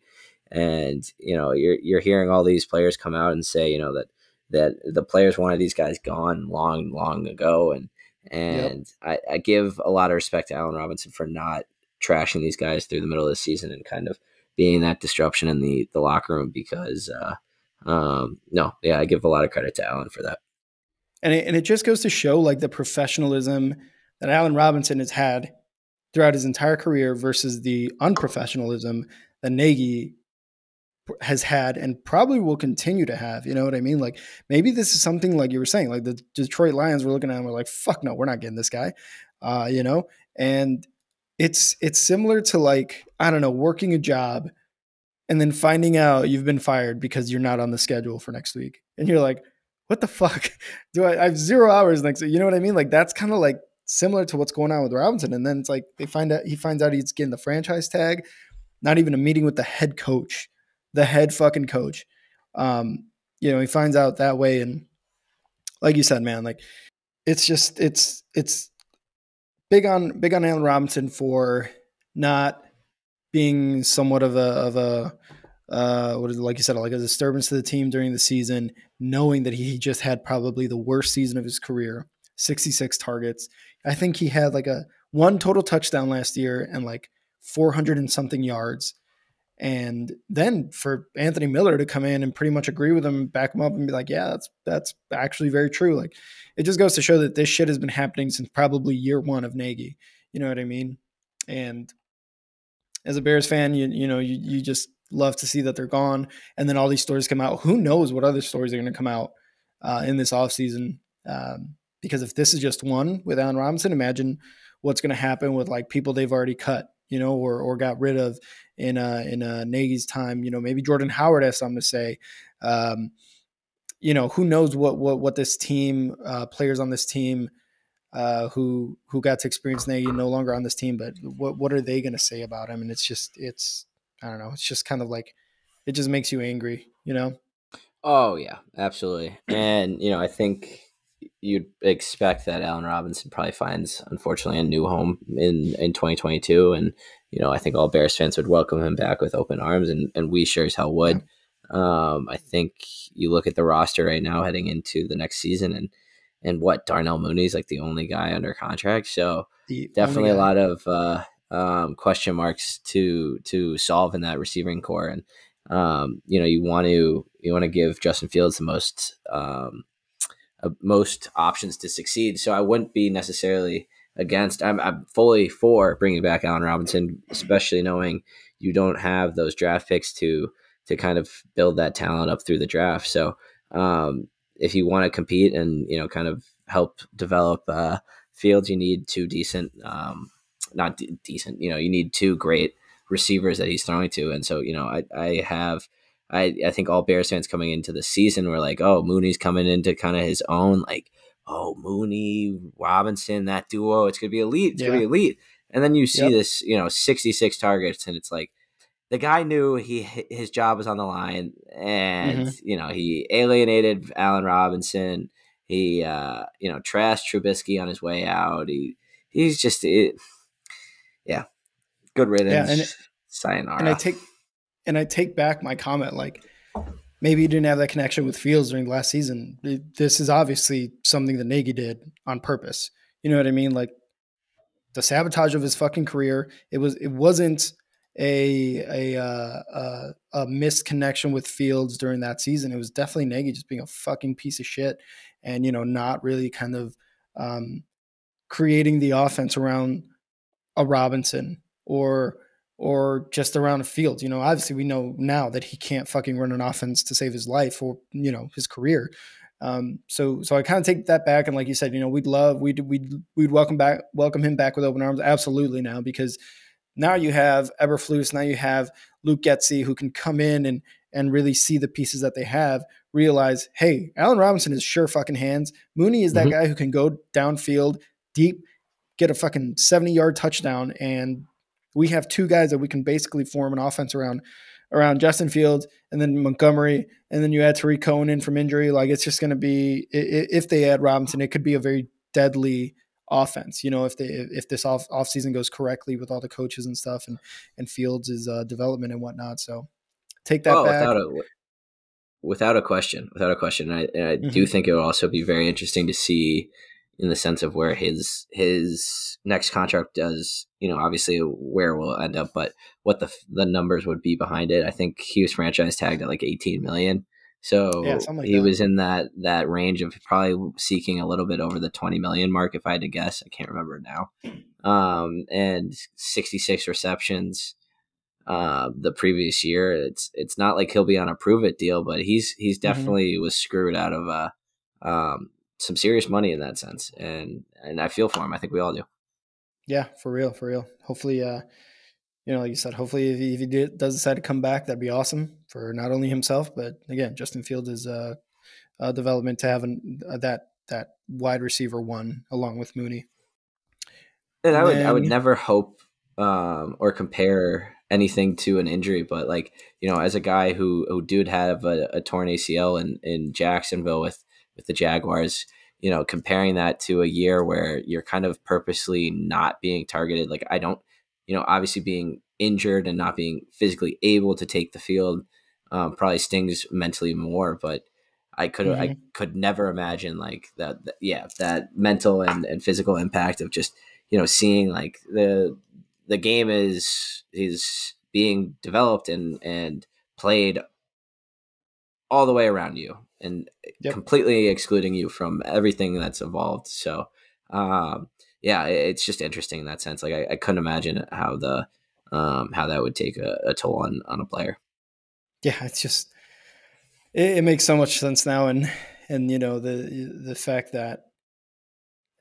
and you know you're you're hearing all these players come out and say you know that that the players wanted these guys gone long, long ago. And and yep. I, I, give a lot of respect to Allen Robinson for not trashing these guys through the middle of the season and kind of being that disruption in the the locker room because uh, um, no, yeah, I give a lot of credit to Allen for that. And it, and it just goes to show like the professionalism that Allen Robinson has had throughout his entire career versus the unprofessionalism that Nagy has had and probably will continue to have. You know what I mean? Like maybe this is something like you were saying, like the Detroit Lions were looking at him, we're like, fuck no, we're not getting this guy. Uh, you know, and it's it's similar to like, I don't know, working a job and then finding out you've been fired because you're not on the schedule for next week. And you're like, what the fuck? Do I, I have zero hours next week? You know what I mean? Like that's kind of like similar to what's going on with Robinson. And then it's like they find out he finds out he's getting the franchise tag, not even a meeting with the head coach, the head fucking coach. Um, you know, he finds out that way. And like you said, man, like it's just it's it's big on big on Allen Robinson for not being somewhat of a of a uh, what is it, like you said, like a disturbance to the team during the season, knowing that he just had probably the worst season of his career, 66 targets. I think he had like a one total touchdown last year and like 400 and something yards. And then for Anthony Miller to come in and pretty much agree with him, back him up, and be like, "Yeah, that's that's actually very true." Like, it just goes to show that this shit has been happening since probably year one of Nagy. You know what I mean? And as a Bears fan, you you know you you just love to see that they're gone, and then all these stories come out. Who knows what other stories are going to come out uh, in this offseason? Um, because if this is just one with Allen Robinson, imagine what's going to happen with like people they've already cut, you know, or or got rid of in uh in uh Nagy's time. You know, maybe Jordan Howard has something to say. Um, you know, who knows what what what this team, uh, players on this team uh, who who got to experience Nagy no longer on this team, but what what are they going to say about him? And it's just it's I don't know. It's just kind of like it just makes you angry, you know. Oh yeah, absolutely. And you know, I think you'd expect that Allen Robinson probably finds, unfortunately, a new home in in 2022, and you know, I think all Bears fans would welcome him back with open arms, and and we sure as hell would. Um, I think you look at the roster right now heading into the next season, and and what Darnell Mooney's like the only guy under contract. So the definitely a lot of uh, um, question marks to to solve in that receiving core. And um, you know, you want to you want to give Justin Fields the most um, uh, most options to succeed. So I wouldn't be necessarily against. I'm, I'm fully for bringing back Allen Robinson, especially knowing you don't have those draft picks to to kind of build that talent up through the draft. So um, if you want to compete and you know kind of help develop uh, fields, you need two decent, um, not decent. You know, you need two great receivers that he's throwing to, and so you know, I I have. I, I think all Bears fans coming into the season were like, oh, Mooney's coming into kind of his own, like, oh, Mooney, Robinson, that duo, it's gonna be elite, it's yeah. gonna be elite. And then you see yep. this, you know, 66 targets, and it's like, the guy knew he his job was on the line, and mm-hmm. you know he alienated Allen Robinson. He uh, you know trashed Trubisky on his way out. He he's just it, yeah, good riddance. Yeah, and, Sayonara. And I take and I take back my comment. Like maybe he didn't have that connection with Fields during the last season. This is obviously something that Nagy did on purpose. You know what I mean? Like the sabotage of his fucking career. It was it wasn't a a uh, a missed connection with Fields during that season. It was definitely Nagy just being a fucking piece of shit, and you know not really kind of um, creating the offense around a Robinson or or just around a field. You know, obviously we know now that he can't fucking run an offense to save his life or you know his career. Um, so so I kind of take that back and like you said, you know, we'd love we'd we'd we'd welcome back welcome him back with open arms absolutely now because now you have Eberflus, now you have Luke Getsy who can come in and and really see the pieces that they have, realize, hey, Allen Robinson is sure fucking hands. Mooney is that mm-hmm. guy who can go downfield deep, get a fucking 70 yard touchdown. And we have two guys that we can basically form an offense around around Justin Fields and then Montgomery. And then you add Tarik Cohen in from injury. Like it's just going to be, if they add Robinson, it could be a very deadly offense. You know, if they if this off off season goes correctly with all the coaches and stuff and and Fields' uh, development and whatnot. So take that oh, back. Without a, without a question, without a question, and I, and I mm-hmm. do think it will also be very interesting to see in the sense of where his his next contract does. You know, obviously where will end up, but what the the numbers would be behind it. I think he was franchise tagged at like eighteen million. So Yeah, like he that. was in that that range of probably seeking a little bit over the 20 million mark if I had to guess. I can't remember now. Um, and 66 receptions uh, the previous year. It's it's not like he'll be on a prove it deal, but he's he's Mm-hmm. definitely was screwed out of a um, some serious money in that sense. And and I feel for him. I think we all do. Yeah, for real, for real. Hopefully, uh, you know, like you said, hopefully if he, if he did, does decide to come back, that'd be awesome for not only himself, but again, Justin Field is uh, uh development to have an, uh, that that wide receiver one along with Mooney. And I would I would never hope um, or compare anything to an injury, but like you know, as a guy who who did have a, a torn ACL in in Jacksonville with with the Jaguars, you know, comparing that to a year where you're kind of purposely not being targeted. Like I don't, you know, obviously being injured and not being physically able to take the field um, probably stings mentally more, but. I could I could never imagine like that, that yeah that mental and, and physical impact of just you know seeing like the the game is is being developed and and played all the way around you and Yep. completely excluding you from everything that's involved so um yeah it's just interesting in that sense like i, I couldn't imagine how the um how that would take a, a toll on on a player Yeah, it's just it, it makes so much sense now, and and you know the the fact that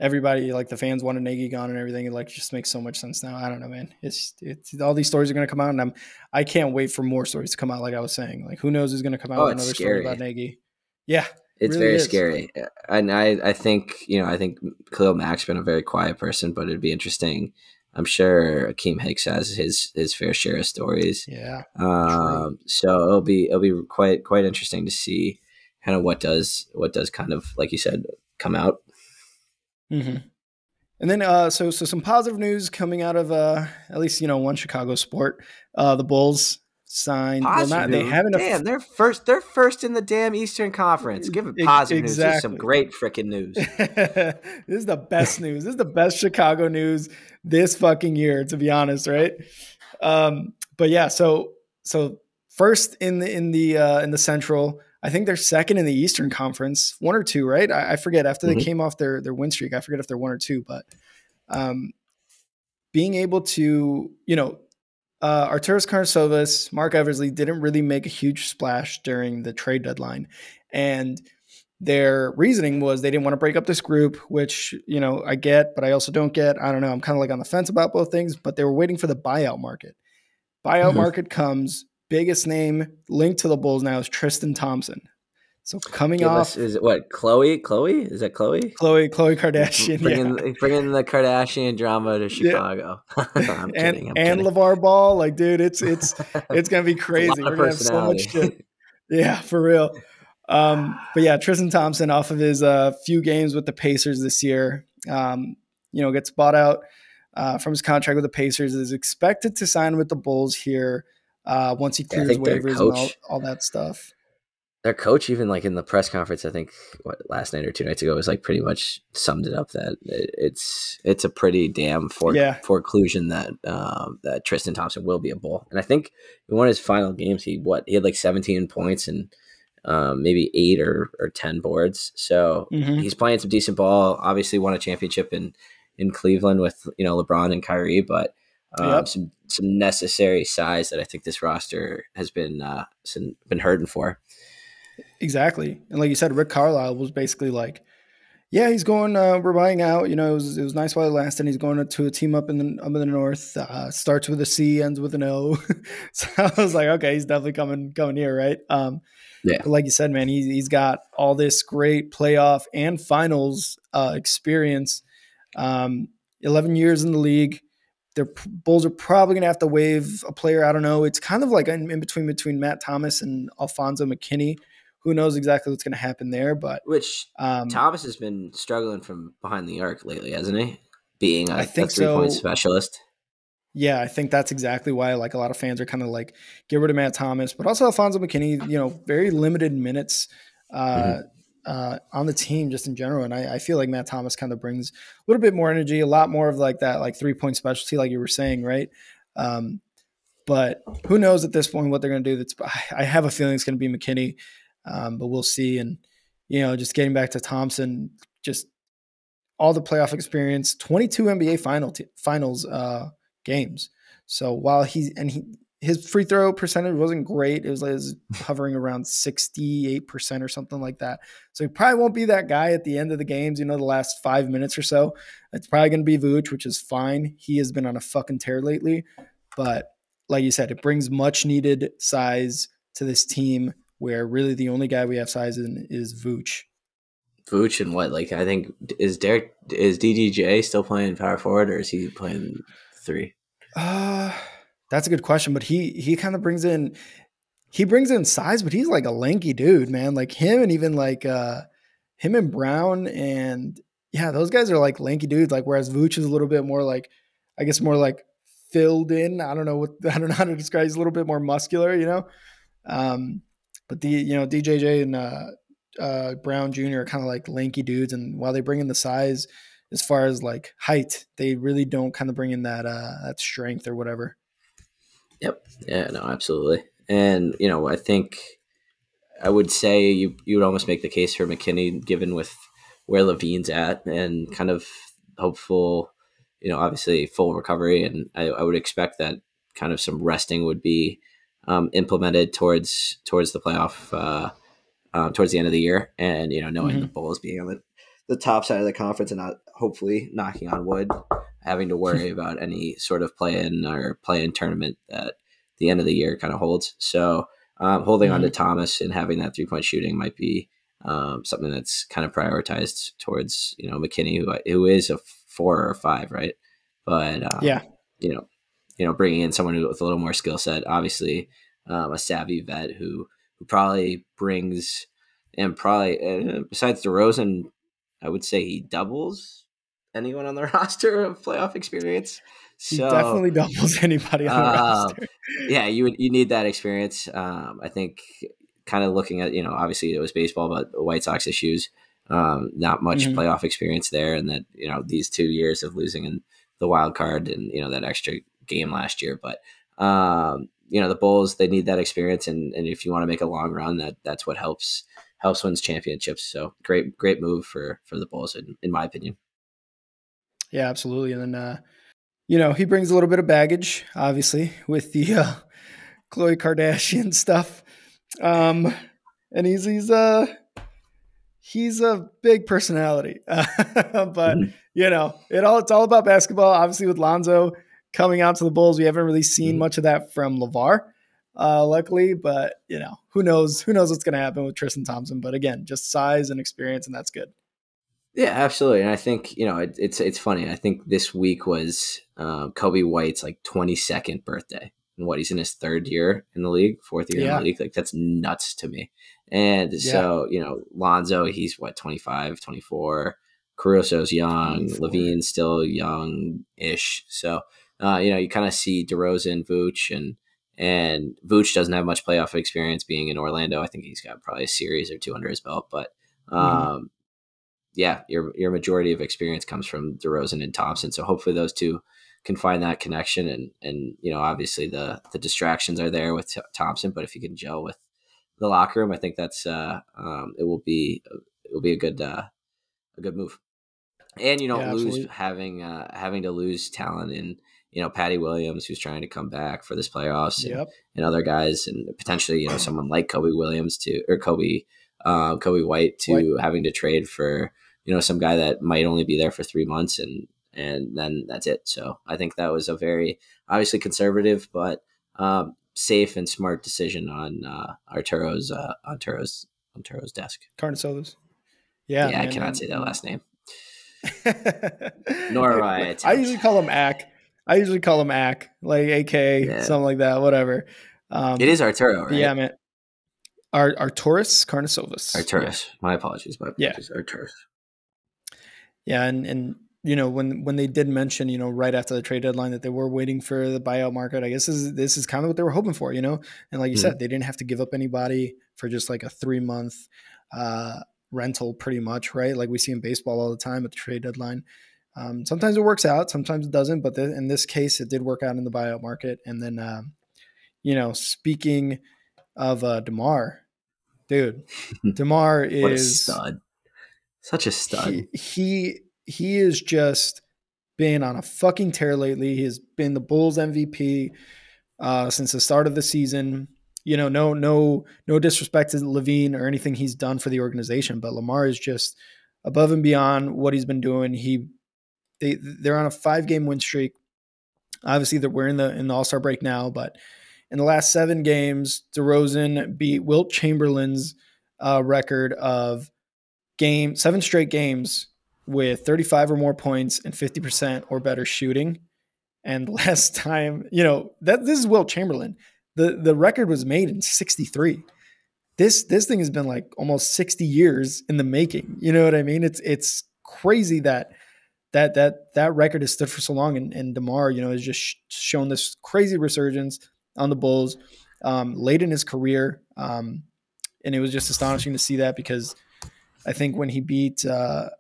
everybody like the fans wanted Nagy gone and everything, it like just makes so much sense now. I don't know, man. It's it's all these stories are gonna come out, and I'm I can't wait for more stories to come out. Like I was saying, like who knows who's gonna come out Oh, another story about Nagy. Yeah, it's really very is. scary and i i think you know i think khalil mack's been a very quiet person but it'd be interesting i'm sure akiem hicks has his his fair share of stories yeah, Um, so it'll be it'll be quite quite interesting to see kind of what does what does kind of like you said come out. hmm And then, uh, so so some positive news coming out of uh, at least you know one Chicago sport. Uh, the Bulls signed. well, not, they haven't. Damn, they're first. They're first in the damn Eastern Conference. Give it positive news. This is some great freaking news. this is the best news. This is the best Chicago news this fucking year, to be honest, right? Um, but yeah, so so first in the in the uh, in the Central, I think they're second in the Eastern Conference, one or two, right? I, I forget. After they Mhm. came off their their win streak, I forget if they're one or two, but um, being able to, you know, uh, Arturas Karnisovas, Marc Eversley didn't really make a huge splash during the trade deadline, and their reasoning was they didn't want to break up this group, which you know I get, but I also don't get. I don't know. I'm kind of like on the fence about both things, but they were waiting for the buyout market. Buyout Mhm. market comes. Biggest name linked to the Bulls now is Tristan Thompson. So coming Give off us, is it what Khloe? Khloe is that Khloe? Khloe Khloe Kardashian, Bringing yeah. bringing the Kardashian drama to Chicago. I'm and kidding. And kidding. LaVar Ball, like dude, it's it's it's gonna be crazy. We're gonna have so much shit. Yeah, for real. Um, but yeah, Tristan Thompson off of his uh, few games with the Pacers this year, um, you know, gets bought out uh, from his contract with the Pacers. Is expected to sign with the Bulls here uh, once he clears their waivers and all, all that stuff. Their coach even like in the press conference i think what last night or two nights ago was like pretty much summed it up that it, it's it's a pretty damn for, Yeah. foreclusion that um, that tristan thompson will be a bull and i think in one of his final games he what he had like 17 points and um, maybe eight or, or 10 boards so Mhm. he's playing some decent ball obviously won a championship in in cleveland with you know lebron and kyrie but um, Yep. some some necessary size that i think this roster has been uh, been hurting for Exactly. And like you said, Rick Carlisle was basically like, yeah, he's going, uh, we're buying out. You know, it was, it was nice while it lasted. He's going to a team up in the, up in the north, uh, starts with a C, ends with an O. so I was like, okay, he's definitely coming, coming here. Right. Um, Yeah. Like you said, man, he's, he's got all this great playoff and finals uh, experience. Um, 11 years in the league. Their Bulls are probably going to have to waive a player. I don't know. It's kind of like in, in between between Matt Thomas and Alfonzo McKinnie. Who knows exactly what's going to happen there? But Which um, Thomas has been struggling from behind the arc lately, hasn't he? Being a, I think a three point specialist. yeah, I think that's exactly why like a lot of fans are kind of like get rid of Matt Thomas, but also Alfonzo McKinnie. You know, very limited minutes uh, Mhm. uh, on the team just in general, and I, I feel like Matt Thomas kind of brings a little bit more energy, a lot more of like that like three point specialty, like you were saying, right? Um, but who knows at this point what they're going to do? That's I have a feeling it's going to be McKinnie. Um, but we'll see. And you know, just getting back to Thompson, just all the playoff experience, 22 NBA final t- finals uh, games. So while he and he his free throw percentage wasn't great, it was, it was hovering around 68% or something like that. So he probably won't be that guy at the end of the games, you know, the last five minutes or so. It's probably going to be Vooch, which is fine. He has been on a fucking tear lately. But like you said, it brings much needed size to this team where really the only guy we have size in is Vooch. Vooch and what? Like I think is Derrick is DDJ still playing power forward or is he playing three? Uh that's a good question, but he he kind of brings in he brings in size, but he's like a lanky dude, man. Like him and even like uh him and Brown and yeah, those guys are like lanky dudes. Like whereas Vooch is a little bit more like I guess more like filled in. I don't know what I don't know how to describe. He's a little bit more muscular, you know. Um, but the you know DJJ and uh, uh, Brown Jr. are kind of like lanky dudes, and while they bring in the size as far as like height, they really don't kind of bring in that uh, that strength or whatever. Yep. Yeah. No. Absolutely. And you know, I think I would say you you would almost make the case for McKinnie, given with where LaVine's at, and kind of hopeful. You know, obviously full recovery, and I, I would expect that kind of some resting would be um, implemented towards towards the playoff uh, um, towards the end of the year, and you know, knowing mm-hmm. the Bulls being on the, the top side of the conference and not hopefully knocking on wood, having to worry about any sort of play in or play in tournament that the end of the year kind of holds. So um, holding mm-hmm. on to mm-hmm. Thomas and having that three point shooting might be um, something that's kind of prioritized towards you know McKinnie, who who is a four or five, right? But um, yeah, you know, you know, bringing in someone with a little more skill set, obviously um, a savvy vet who who probably brings and probably uh, besides DeRozan, I would say he doubles anyone on the roster of playoff experience. So, he definitely doubles anybody on the uh, roster. yeah, you would you need that experience. Um, I think kind of looking at you know obviously it was baseball, but the White Sox issues. Um, not much mm-hmm. playoff experience there, and that you know these two years of losing in the wild card and you know that extra game last year, but um, you know the Bulls they need that experience, and and if you want to make a long run, that that's what helps helps wins championships. So great great move for for the Bulls in, in my opinion. Yeah, absolutely. And then uh, you know he brings a little bit of baggage, obviously, with the uh, Khloe Kardashian stuff. Um, and he's he's uh he's a big personality, but mm-hmm. you know it all it's all about basketball. Obviously, with Lonzo coming out to the Bulls. We haven't really seen mm-hmm. much of that from LaVar, uh, luckily. But you know, who knows? Who knows what's going to happen with Tristan Thompson? But again, just size and experience, and that's good. Yeah, absolutely. And I think you know it, it's it's funny. I think this week was uh, Coby White's like twenty second birthday, and what he's in his third year in the league, fourth year yeah. in the league. Like that's nuts to me. And yeah. so you know, Lonzo, he's what 25, 24. Caruso's young, LaVine's still young ish. So uh, you know, you kind of see DeRozan, Vooch, and and Vooch doesn't have much playoff experience being in Orlando. I think he's got probably a series or two under his belt, but mm-hmm. um, mm-hmm. yeah, your your majority of experience comes from DeRozan and Thompson. So hopefully those two can find that connection, and and you know, obviously the the distractions are there with Thompson, but if you can gel with the locker room, I think that's uh, um, it will be it will be a good uh, a good move. And you don't yeah, lose having uh, having to lose talent in you know, Patty Williams, who's trying to come back for this playoffs, and, yep. and other guys, and potentially, you know, someone like Kobe Williams to or Kobe, uh, Coby White to White. having to trade for, you know, some guy that might only be there for three months, and and then that's it. So I think that was a very obviously conservative, but um, safe and smart decision on uh, Arturo's uh, Arturo's Arturo's desk. Carnicelos. Yeah, yeah, man, I cannot man, say that last name. Nor I. I usually call him Ack. I usually call him Ack, like AK, yeah. something like that, whatever. Um, it is Arturo, right? Yeah, man. Ar- Arturas Karnisovas. Arturas. Yeah. My apologies. My apologies. Yeah. Arturas. Yeah, and and you know when when they did mention you know right after the trade deadline that they were waiting for the buyout market, I guess this is this is kind of what they were hoping for, you know. And like you mm-hmm. said, they didn't have to give up anybody for just like a three month uh, rental, pretty much, right? Like we see in baseball all the time at the trade deadline. Um, sometimes it works out, sometimes it doesn't. But in this case, it did work out in the buyout market. And then, um, you know, speaking of uh, Demar, dude. Demar is stud. Such a stud. He, he he is just been on a fucking tear lately. He has been the Bulls MVP uh, since the start of the season. You know, no no no disrespect to LaVine or anything he's done for the organization, but Lamar is just above and beyond what he's been doing. He they they're on a five game win streak. Obviously, that we're in the in the All Star break now, but in the last seven games, DeRozan beat Wilt Chamberlain's uh, record of game seven straight games with 35 or more points and 50% or better shooting. And last time, you know, that this is Wilt Chamberlain. The the record was made in 63. This this thing has been like almost 60 years in the making. You know what I mean? It's it's crazy that that that that record has stood for so long and, and DeMar, you know, has just shown this crazy resurgence on the Bulls um, late in his career. Um, and it was just astonishing to see that because I think when he beat uh,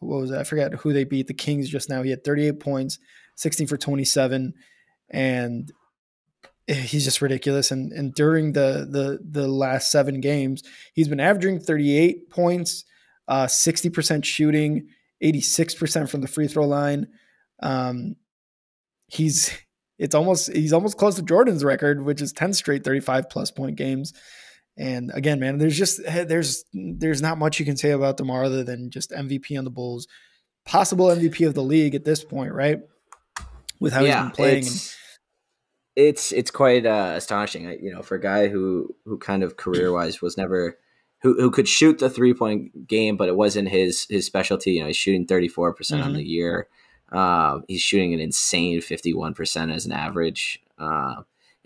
what was it? I forget who they beat. The Kings just now. He had 38 points, 16 for 27, and he's just ridiculous. And and during the the the last seven games, he's been averaging 38 points, uh, 60% shooting, 86% from the free throw line. Um, he's it's almost he's almost close to Jordan's record, which is 10 straight 35 plus point games. And again, man, there's just there's there's not much you can say about Demar other than just MVP on the Bulls, possible MVP of the league at this point, right? With how yeah, he's been playing. It's, it's it's quite uh, astonishing, you know, for a guy who who kind of career wise was never who who could shoot the three point game, but it wasn't his his specialty. You know, he's shooting thirty four percent on the mm-hmm. year. Uh, he's shooting an insane fifty one percent as an average, uh,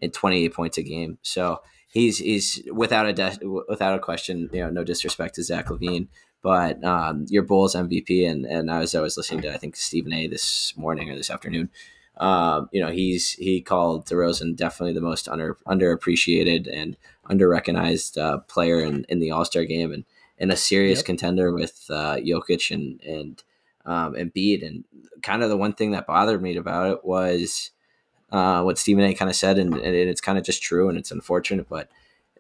and twenty eight points a game. So he's he's without a de- without a question. You know, no disrespect to Zach LaVine, but um, your Bulls MVP. And and as I was listening to I think Stephen A. this morning or this afternoon, um, you know, he's he called DeRozan definitely the most under underappreciated and under recognized uh, player in, in the All Star game, and and a serious yep. contender with uh, Jokic and and um, and Embiid. And kind of the one thing that bothered me about it was uh, what Stephen A. kind of said, and, and it's kind of just true, and it's unfortunate, but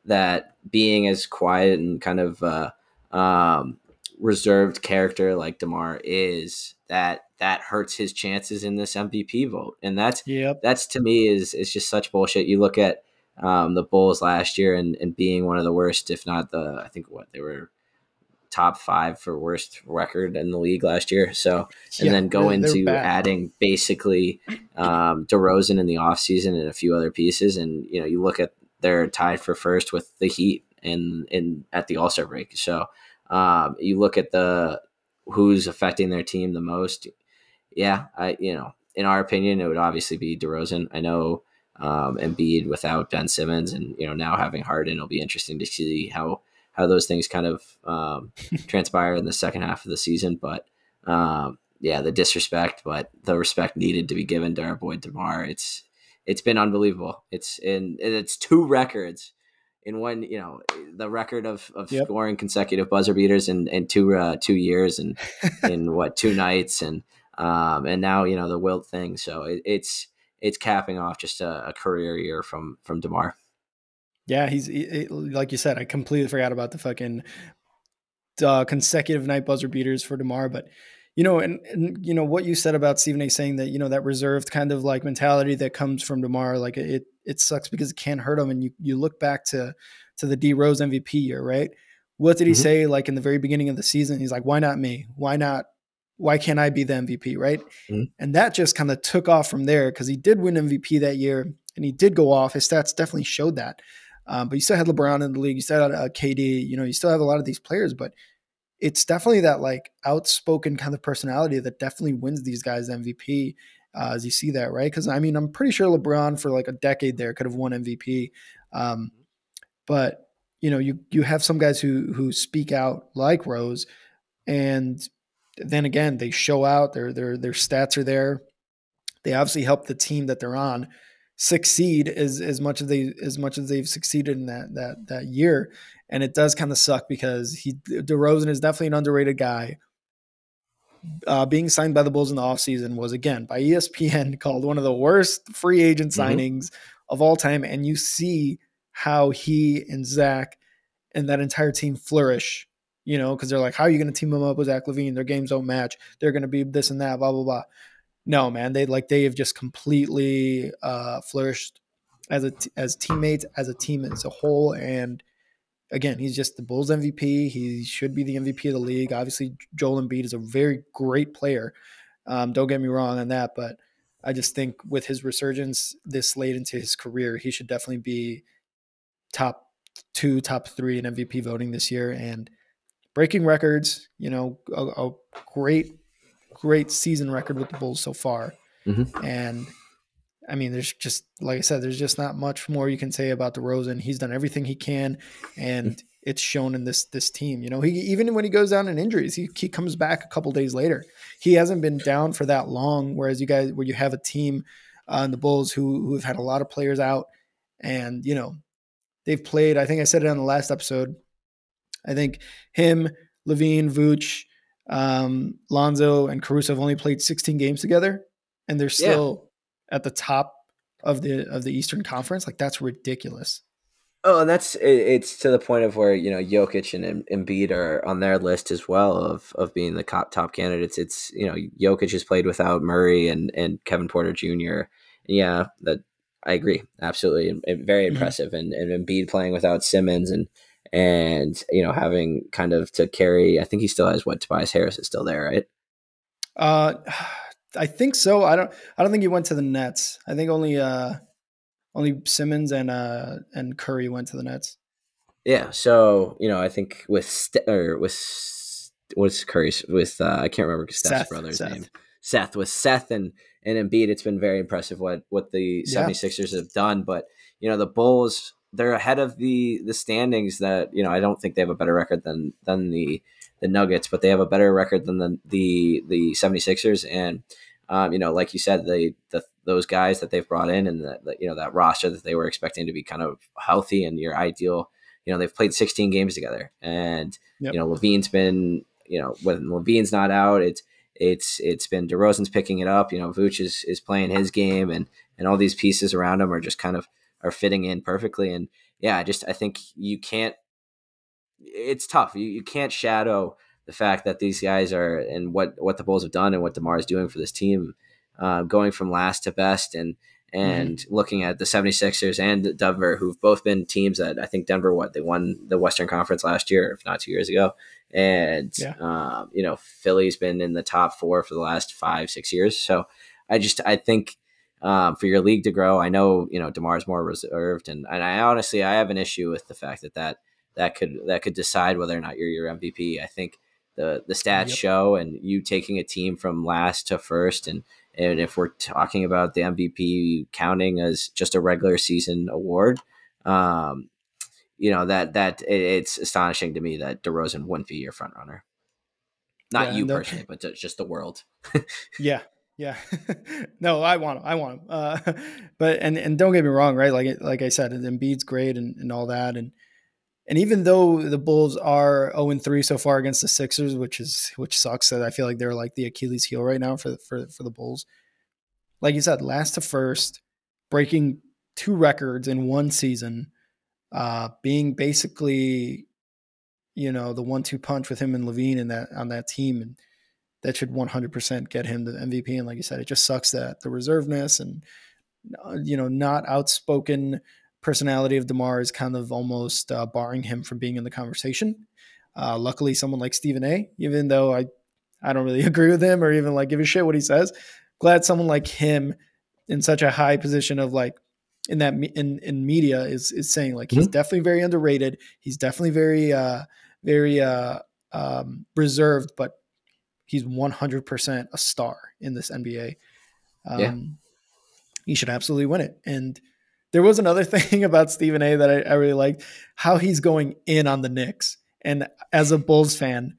that being as quiet and kind of uh, um, reserved character like Demar is, that that hurts his chances in this MVP vote, and that's yep. that's to me is is just such bullshit. You look at um, the Bulls last year and, and being one of the worst, if not the, I think what they were top five for worst record in the league last year. So, and yeah, then go into adding basically um, DeRozan in the offseason and a few other pieces. And, you know, you look at they're tied for first with the Heat in, in at the All Star break. So, um, you look at the who's affecting their team the most. Yeah, I, you know, in our opinion, it would obviously be DeRozan. I know um, Embiid without Ben Simmons, and you know now having Harden, it'll be interesting to see how how those things kind of um, transpire in the second half of the season. But um, yeah, the disrespect, but the respect needed to be given to our boy Demar. It's it's been unbelievable. It's in it's two records in one. You know, the record of, of yep. scoring consecutive buzzer beaters in, in two uh, two years and in what two nights and um, and now you know the Wilt thing. So it, it's it's capping off just a, a career year from from Demar. Yeah, he's he, like you said. I completely forgot about the fucking uh, consecutive night buzzer beaters for Demar, but you know, and, and you know what you said about Stephen A. saying that you know that reserved kind of like mentality that comes from Demar, like it it sucks because it can't hurt him. And you you look back to to the D Rose MVP year, right? What did he mm-hmm. say like in the very beginning of the season? He's like, why not me? Why not? Why can't I be the MVP, right? Mm-hmm. And that just kind of took off from there because he did win MVP that year and he did go off. His stats definitely showed that. Um, but you still had LeBron in the league. You still had uh, KD. You know, you still have a lot of these players, but it's definitely that like outspoken kind of personality that definitely wins these guys MVP. Uh, as you see that, right? Because I mean, I'm pretty sure LeBron for like a decade there could have won MVP. Um, but you know, you you have some guys who who speak out like Rose, and then again, they show out. Their their their stats are there. They obviously help the team that they're on succeed as as much as they as much as they've succeeded in that that that year. And it does kind of suck because he DeRozan is definitely an underrated guy. Uh, being signed by the Bulls in the offseason was again by ESPN called one of the worst free agent mm-hmm. signings of all time. And you see how he and Zach and that entire team flourish. You know, because they're like, how are you going to team them up with Zach LaVine? Their games don't match. They're going to be this and that. Blah blah blah. No, man, they like they have just completely uh, flourished as a t- as teammates, as a team as a whole, and again, he's just the Bulls MVP. He should be the MVP of the league. Obviously, Joel Embiid is a very great player. Um, don't get me wrong on that, but I just think with his resurgence this late into his career, he should definitely be top two, top three in MVP voting this year and breaking records. You know, a, a great, great season record with the Bulls so far. Mm-hmm. And I mean, there's just like I said, there's just not much more you can say about DeRozan. He's done everything he can, and mm-hmm. it's shown in this this team. You know, he even when he goes down in injuries, he he comes back a couple days later. He hasn't been down for that long. Whereas you guys, where you have a team uh, the Bulls who who have had a lot of players out, and you know, they've played. I think I said it on the last episode. I think him, LaVine, Vooch, um, Lonzo, and Caruso have only played 16 games together, and they're still yeah. at the top of the of the Eastern Conference. Like that's ridiculous. Oh, and that's it's to the point of where you know Jokic and Embiid are on their list as well of of being the top top candidates. It's you know Jokic has played without Murray and and Kevin Porter Jr. Yeah, that I agree absolutely, very mm-hmm. impressive. And and Embiid playing without Simmons and and you know having kind of to carry. I think he still has what Tobias Harris is still there, right? Uh, I think so. I don't. I don't think he went to the Nets. I think only uh only Simmons and uh and Curry went to the Nets. Yeah. So you know, I think with St- or with what's Curry's with uh, I can't remember Steph's Seth, brother's Seth. name. Seth with Seth and and Embiid. It's been very impressive what what the 76ers yeah. have done. But you know, the Bulls they're ahead of the the standings. That you know, I don't think they have a better record than than the the Nuggets, but they have a better record than the the the 76ers. And um, you know, like you said, the, the those guys that they've brought in and that you know that roster that they were expecting to be kind of healthy and your ideal. You know, they've played 16 games together, and yep. you know, LaVine's been you know when LaVine's not out, it's it's it's been DeRozan's picking it up. You know, Vooch is is playing his game, and and all these pieces around him are just kind of are fitting in perfectly. And yeah, I just I think you can't. It's tough. You you can't shadow the fact that these guys are and what what the Bulls have done and what Demar is doing for this team, uh, going from last to best and and mm-hmm. looking at the 76ers and Denver, who've both been teams that I think Denver, what they won the Western Conference last year, if not two years ago. And, yeah. um, you know, Philly's been in the top four for the last five, six years. So I just, I think um, for your league to grow, I know, you know, DeMar's more reserved. And, and I honestly, I have an issue with the fact that that, that could, that could decide whether or not you're your MVP. I think the the stats yep. show and you taking a team from last to first and and if we're talking about the MVP counting as just a regular season award, um, you know that that it, it's astonishing to me that DeRozan wouldn't be your front runner. Not yeah, you personally, but just the world. yeah, yeah. no, I want him. I want him. Uh, but and and don't get me wrong, right? Like like I said, Embiid's great and, and all that, and and even though the Bulls are 0 3 so far against the Sixers, which is which sucks that I feel like they're like the Achilles heel right now for for for the Bulls. Like you said, last to first, breaking two records in one season, uh, being basically, you know, the one-two punch with him and LaVine in that on that team, and that should 100% get him the MVP. And like you said, it just sucks that the reservedness and uh, you know not outspoken personality of Demar is kind of almost uh, barring him from being in the conversation. Uh, luckily, someone like Stephen A. Even though I, I don't really agree with him or even like give a shit what he says. Glad someone like him in such a high position of like in that in in media is is saying like mm-hmm. he's definitely very underrated. He's definitely very uh very uh um reserved, but he's 100% a star in this NBA. Um, yeah. He should absolutely win it. And there was another thing about Stephen A that I, I really liked how he's going in on the Knicks. And as a Bulls fan,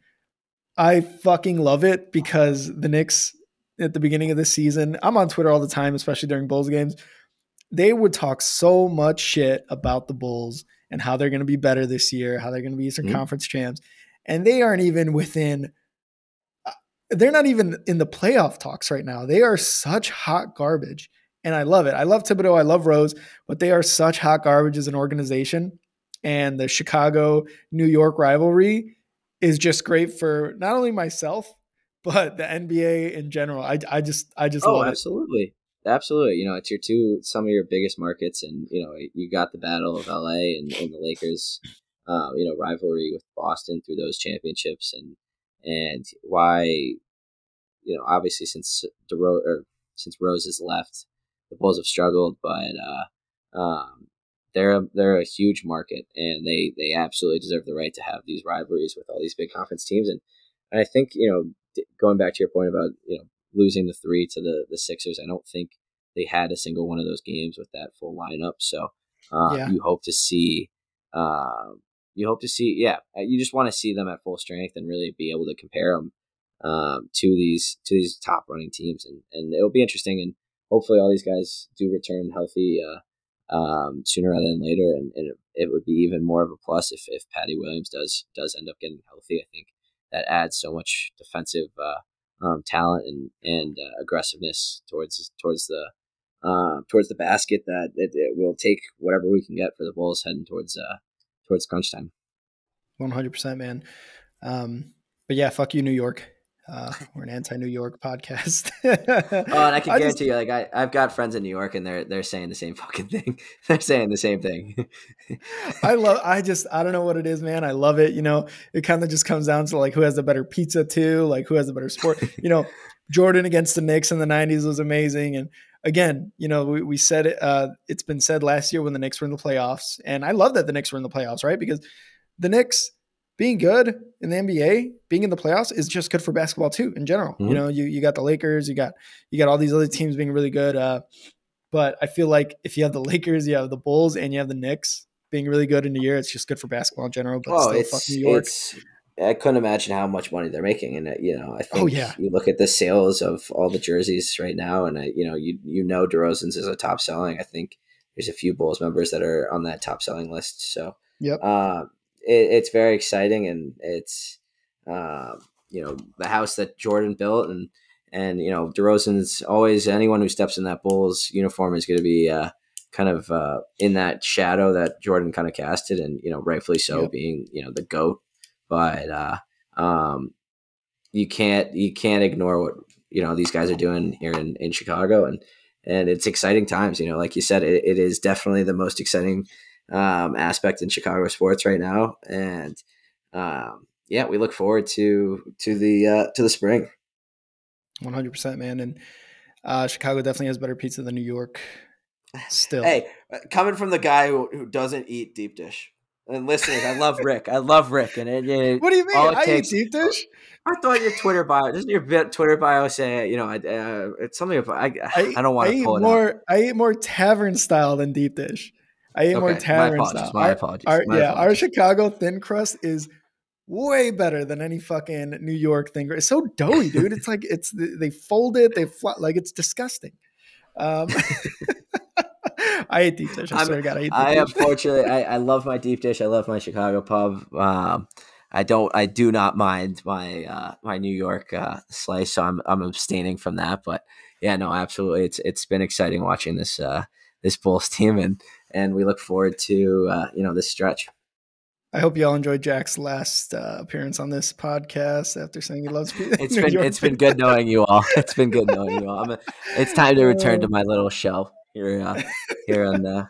I fucking love it because the Knicks at the beginning of the season, I'm on Twitter all the time, especially during Bulls games. They would talk so much shit about the Bulls and how they're going to be better this year, how they're going to be Eastern mm-hmm. Conference champs. And they aren't even within, they're not even in the playoff talks right now. They are such hot garbage and I love it. I love Thibodeau. I love Rose, but they are such hot garbage as an organization. and the Chicago New York rivalry is just great for not only myself but the NBA in general. I, I just I just oh absolutely absolutely you know it's your two some of your biggest markets and you know you got the battle of LA and, and the Lakers um, you know rivalry with Boston through those championships and and why you know obviously since DeRo- or since Rose has left the Bulls have struggled but uh, um, they're a, they're a huge market and they they absolutely deserve the right to have these rivalries with all these big conference teams and, and I think you know going back to your point about you know losing the three to the the Sixers, I don't think they had a single one of those games with that full lineup. So uh, yeah. you hope to see, uh, you hope to see, yeah, uh, you just want to see them at full strength and really be able to compare them um, to these to these top running teams, and and it'll be interesting. And hopefully, all these guys do return healthy. Uh, um, sooner rather than later, and, and it, it, would be even more of a plus if, if Patty Williams does does end up getting healthy. I think that adds so much defensive uh, um, talent and and uh, aggressiveness towards towards the uh, towards the basket that it, it, will take whatever we can get for the Bulls heading towards uh, towards crunch time. One hundred percent, man. Um, but yeah, fuck you, New York. Uh, we're an anti-New York podcast. oh, and I can I guarantee just, you, like I, I've got friends in New York, and they're they're saying the same fucking thing. they're saying the same thing. I love. I just I don't know what it is, man. I love it. You know, it kind of just comes down to like who has the better pizza too, like who has the better sport. you know, Jordan against the Knicks in the '90s was amazing, and again, you know, we, we said it. Uh, it's been said last year when the Knicks were in the playoffs, and I love that the Knicks were in the playoffs, right? Because the Knicks being good in the NBA, being in the playoffs is just good for basketball too in general. Mm-hmm. You know, you you got the Lakers, you got you got all these other teams being really good. Uh, but I feel like if you have the Lakers, you have the Bulls, and you have the Knicks being really good in the year, it's just good for basketball in general. But oh, still, fuck New York. I couldn't imagine how much money they're making, and you know, I oh, think oh, yeah. you look at the sales of all the jerseys right now, and I, you know, you you know, DeRozan's is a top selling. I think there's a few Bulls members that are on that top selling list. So, yep. Uh, it, it's very exciting and it's uh, you know the house that Jordan built and and you know DeRozan's always anyone who steps in that Bulls uniform is going to be uh, kind of uh, in that shadow that Jordan kind of casted and you know rightfully so yep. being you know the goat but uh, um, you can't you can't ignore what you know these guys are doing here in, in Chicago and and it's exciting times you know like you said it, it is definitely the most exciting um, aspect in Chicago sports right now, and um, yeah, we look forward to to the uh, to the spring. One hundred percent, man, and uh, Chicago definitely has better pizza than New York. Still, hey, uh, coming from the guy who, who doesn't eat deep dish. And listeners, I love Rick. I love Rick. And it, it what do you mean? I takes, eat deep dish. I thought your Twitter bio, doesn't your Twitter bio say, you know, uh, it's something about, I, I, I don't want to pull it more, out. I eat more tavern style than deep dish. I eat okay, more tavern my style. My apologies. Our, my yeah, apologies. our Chicago thin crust is way better than any fucking New York thing. It's so doughy, dude. It's like it's they fold it, they fly, like it's disgusting. Um, I eat deep dish. I swear to God, I eat. I unfortunately, I, I love my deep dish. I love my Chicago pub. Um, I don't. I do not mind my uh, my New York uh, slice, so I'm I'm abstaining from that. But yeah, no, absolutely. It's it's been exciting watching this uh, this Bulls team, and and we look forward to uh, you know this stretch. I hope you all enjoyed Jack's last uh, appearance on this podcast after saying he loves. it's been York. it's been good knowing you all. It's been good knowing you all. A, it's time to return to my little show here uh, here in, uh,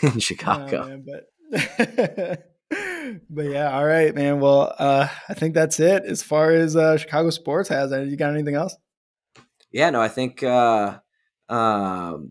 in Chicago. Oh, man, but but yeah, all right, man. Well, uh, I think that's it as far as uh, Chicago sports has. You got anything else? Yeah, no, I think uh, um,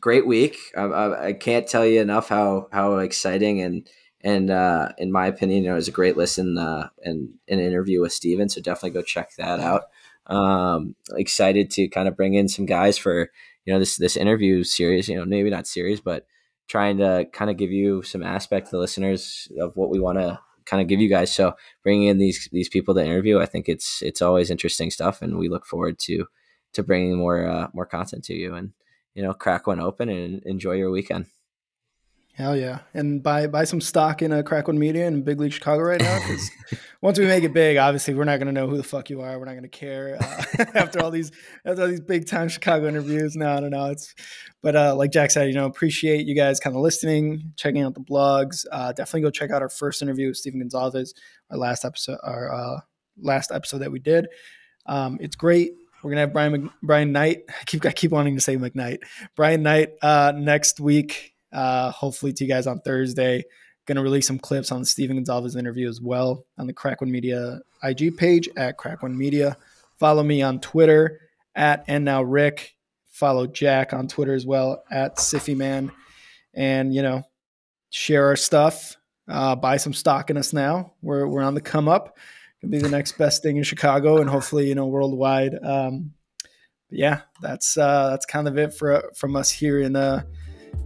great week. I, I, I, can't tell you enough how how exciting and and uh, in my opinion, it was a great listen uh, and an interview with Steven. So definitely go check that out. Um, excited to kind of bring in some guys for you know this this interview series. You know, maybe not series, but trying to kind of give you some aspect to the listeners of what we want to kind of give you guys. So bringing in these these people to interview, I think it's it's always interesting stuff, and we look forward to to bringing more uh, more content to you. And you know, crack one open and enjoy your weekend. Hell yeah. And buy buy some stock in a Crack One Media and Big League Chicago right now because once we make it big, obviously we're not going to know who the fuck you are. We're not going to care uh, after all these after all these big time Chicago interviews. No, I don't know. It's but uh, like Jack said, you know, appreciate you guys kind of listening, checking out the blogs. Uh, definitely go check out our first interview with Stephen Gonzalez, our last episode, our uh, last episode that we did. Um, it's great. We're gonna have Brian Brian Knight. I keep I keep wanting to say McKnight. Brian Knight uh, next week. Uh, hopefully to you guys on Thursday. Gonna release some clips on the Stephen Gonzalez interview as well on the Crack One Media IG page at Crack One Media. Follow me on Twitter at and now Rick. Follow Jack on Twitter as well at Siffy Man, and you know share our stuff. Uh, buy some stock in us now. We're we're on the come up can be the next best thing in Chicago and hopefully you know worldwide. Um, yeah, that's uh, that's kind of it for from us here in uh,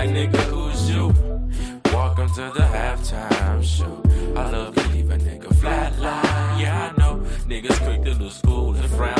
like nigga, who's you? Welcome to the halftime show. I love to leave a nigga flatline. Yeah, I know niggas quick to lose school and frown.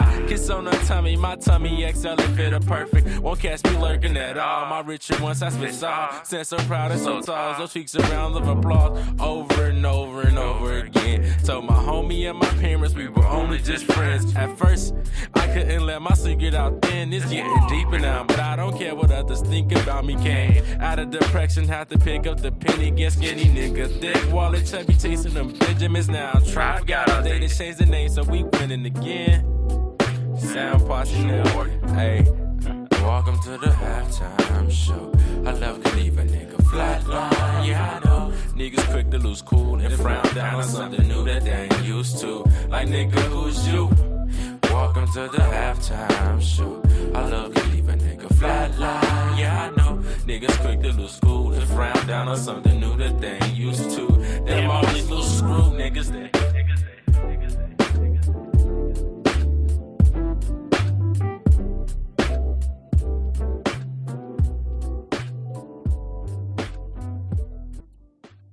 Kiss on her tummy, my tummy XL and fit her perfect. Won't catch me lurking at all. My richer once I spit saw. Since so proud and so tall, those cheeks a round of applause over and over and over again. Told my homie and my parents we were only just friends. At first, I couldn't let my secret out then. It's getting deeper now, but I don't care what others think about me. Came out of depression, had to pick up the penny, get skinny nigga. Thick wallet, chubby, chasing them Benjamins now. Tribe got all day to change the name, so we winning again. Sound posse now, hey. Welcome to the halftime show. I love to leave a nigga flatline, yeah I know. Niggas quick to lose cool and frown down on something new that they ain't used to. Like nigga, who's you? Welcome to the halftime show. I love to leave a nigga flatline, yeah I know. Niggas quick to lose cool and frown down on something new that they ain't used to. Them all these little screw niggas that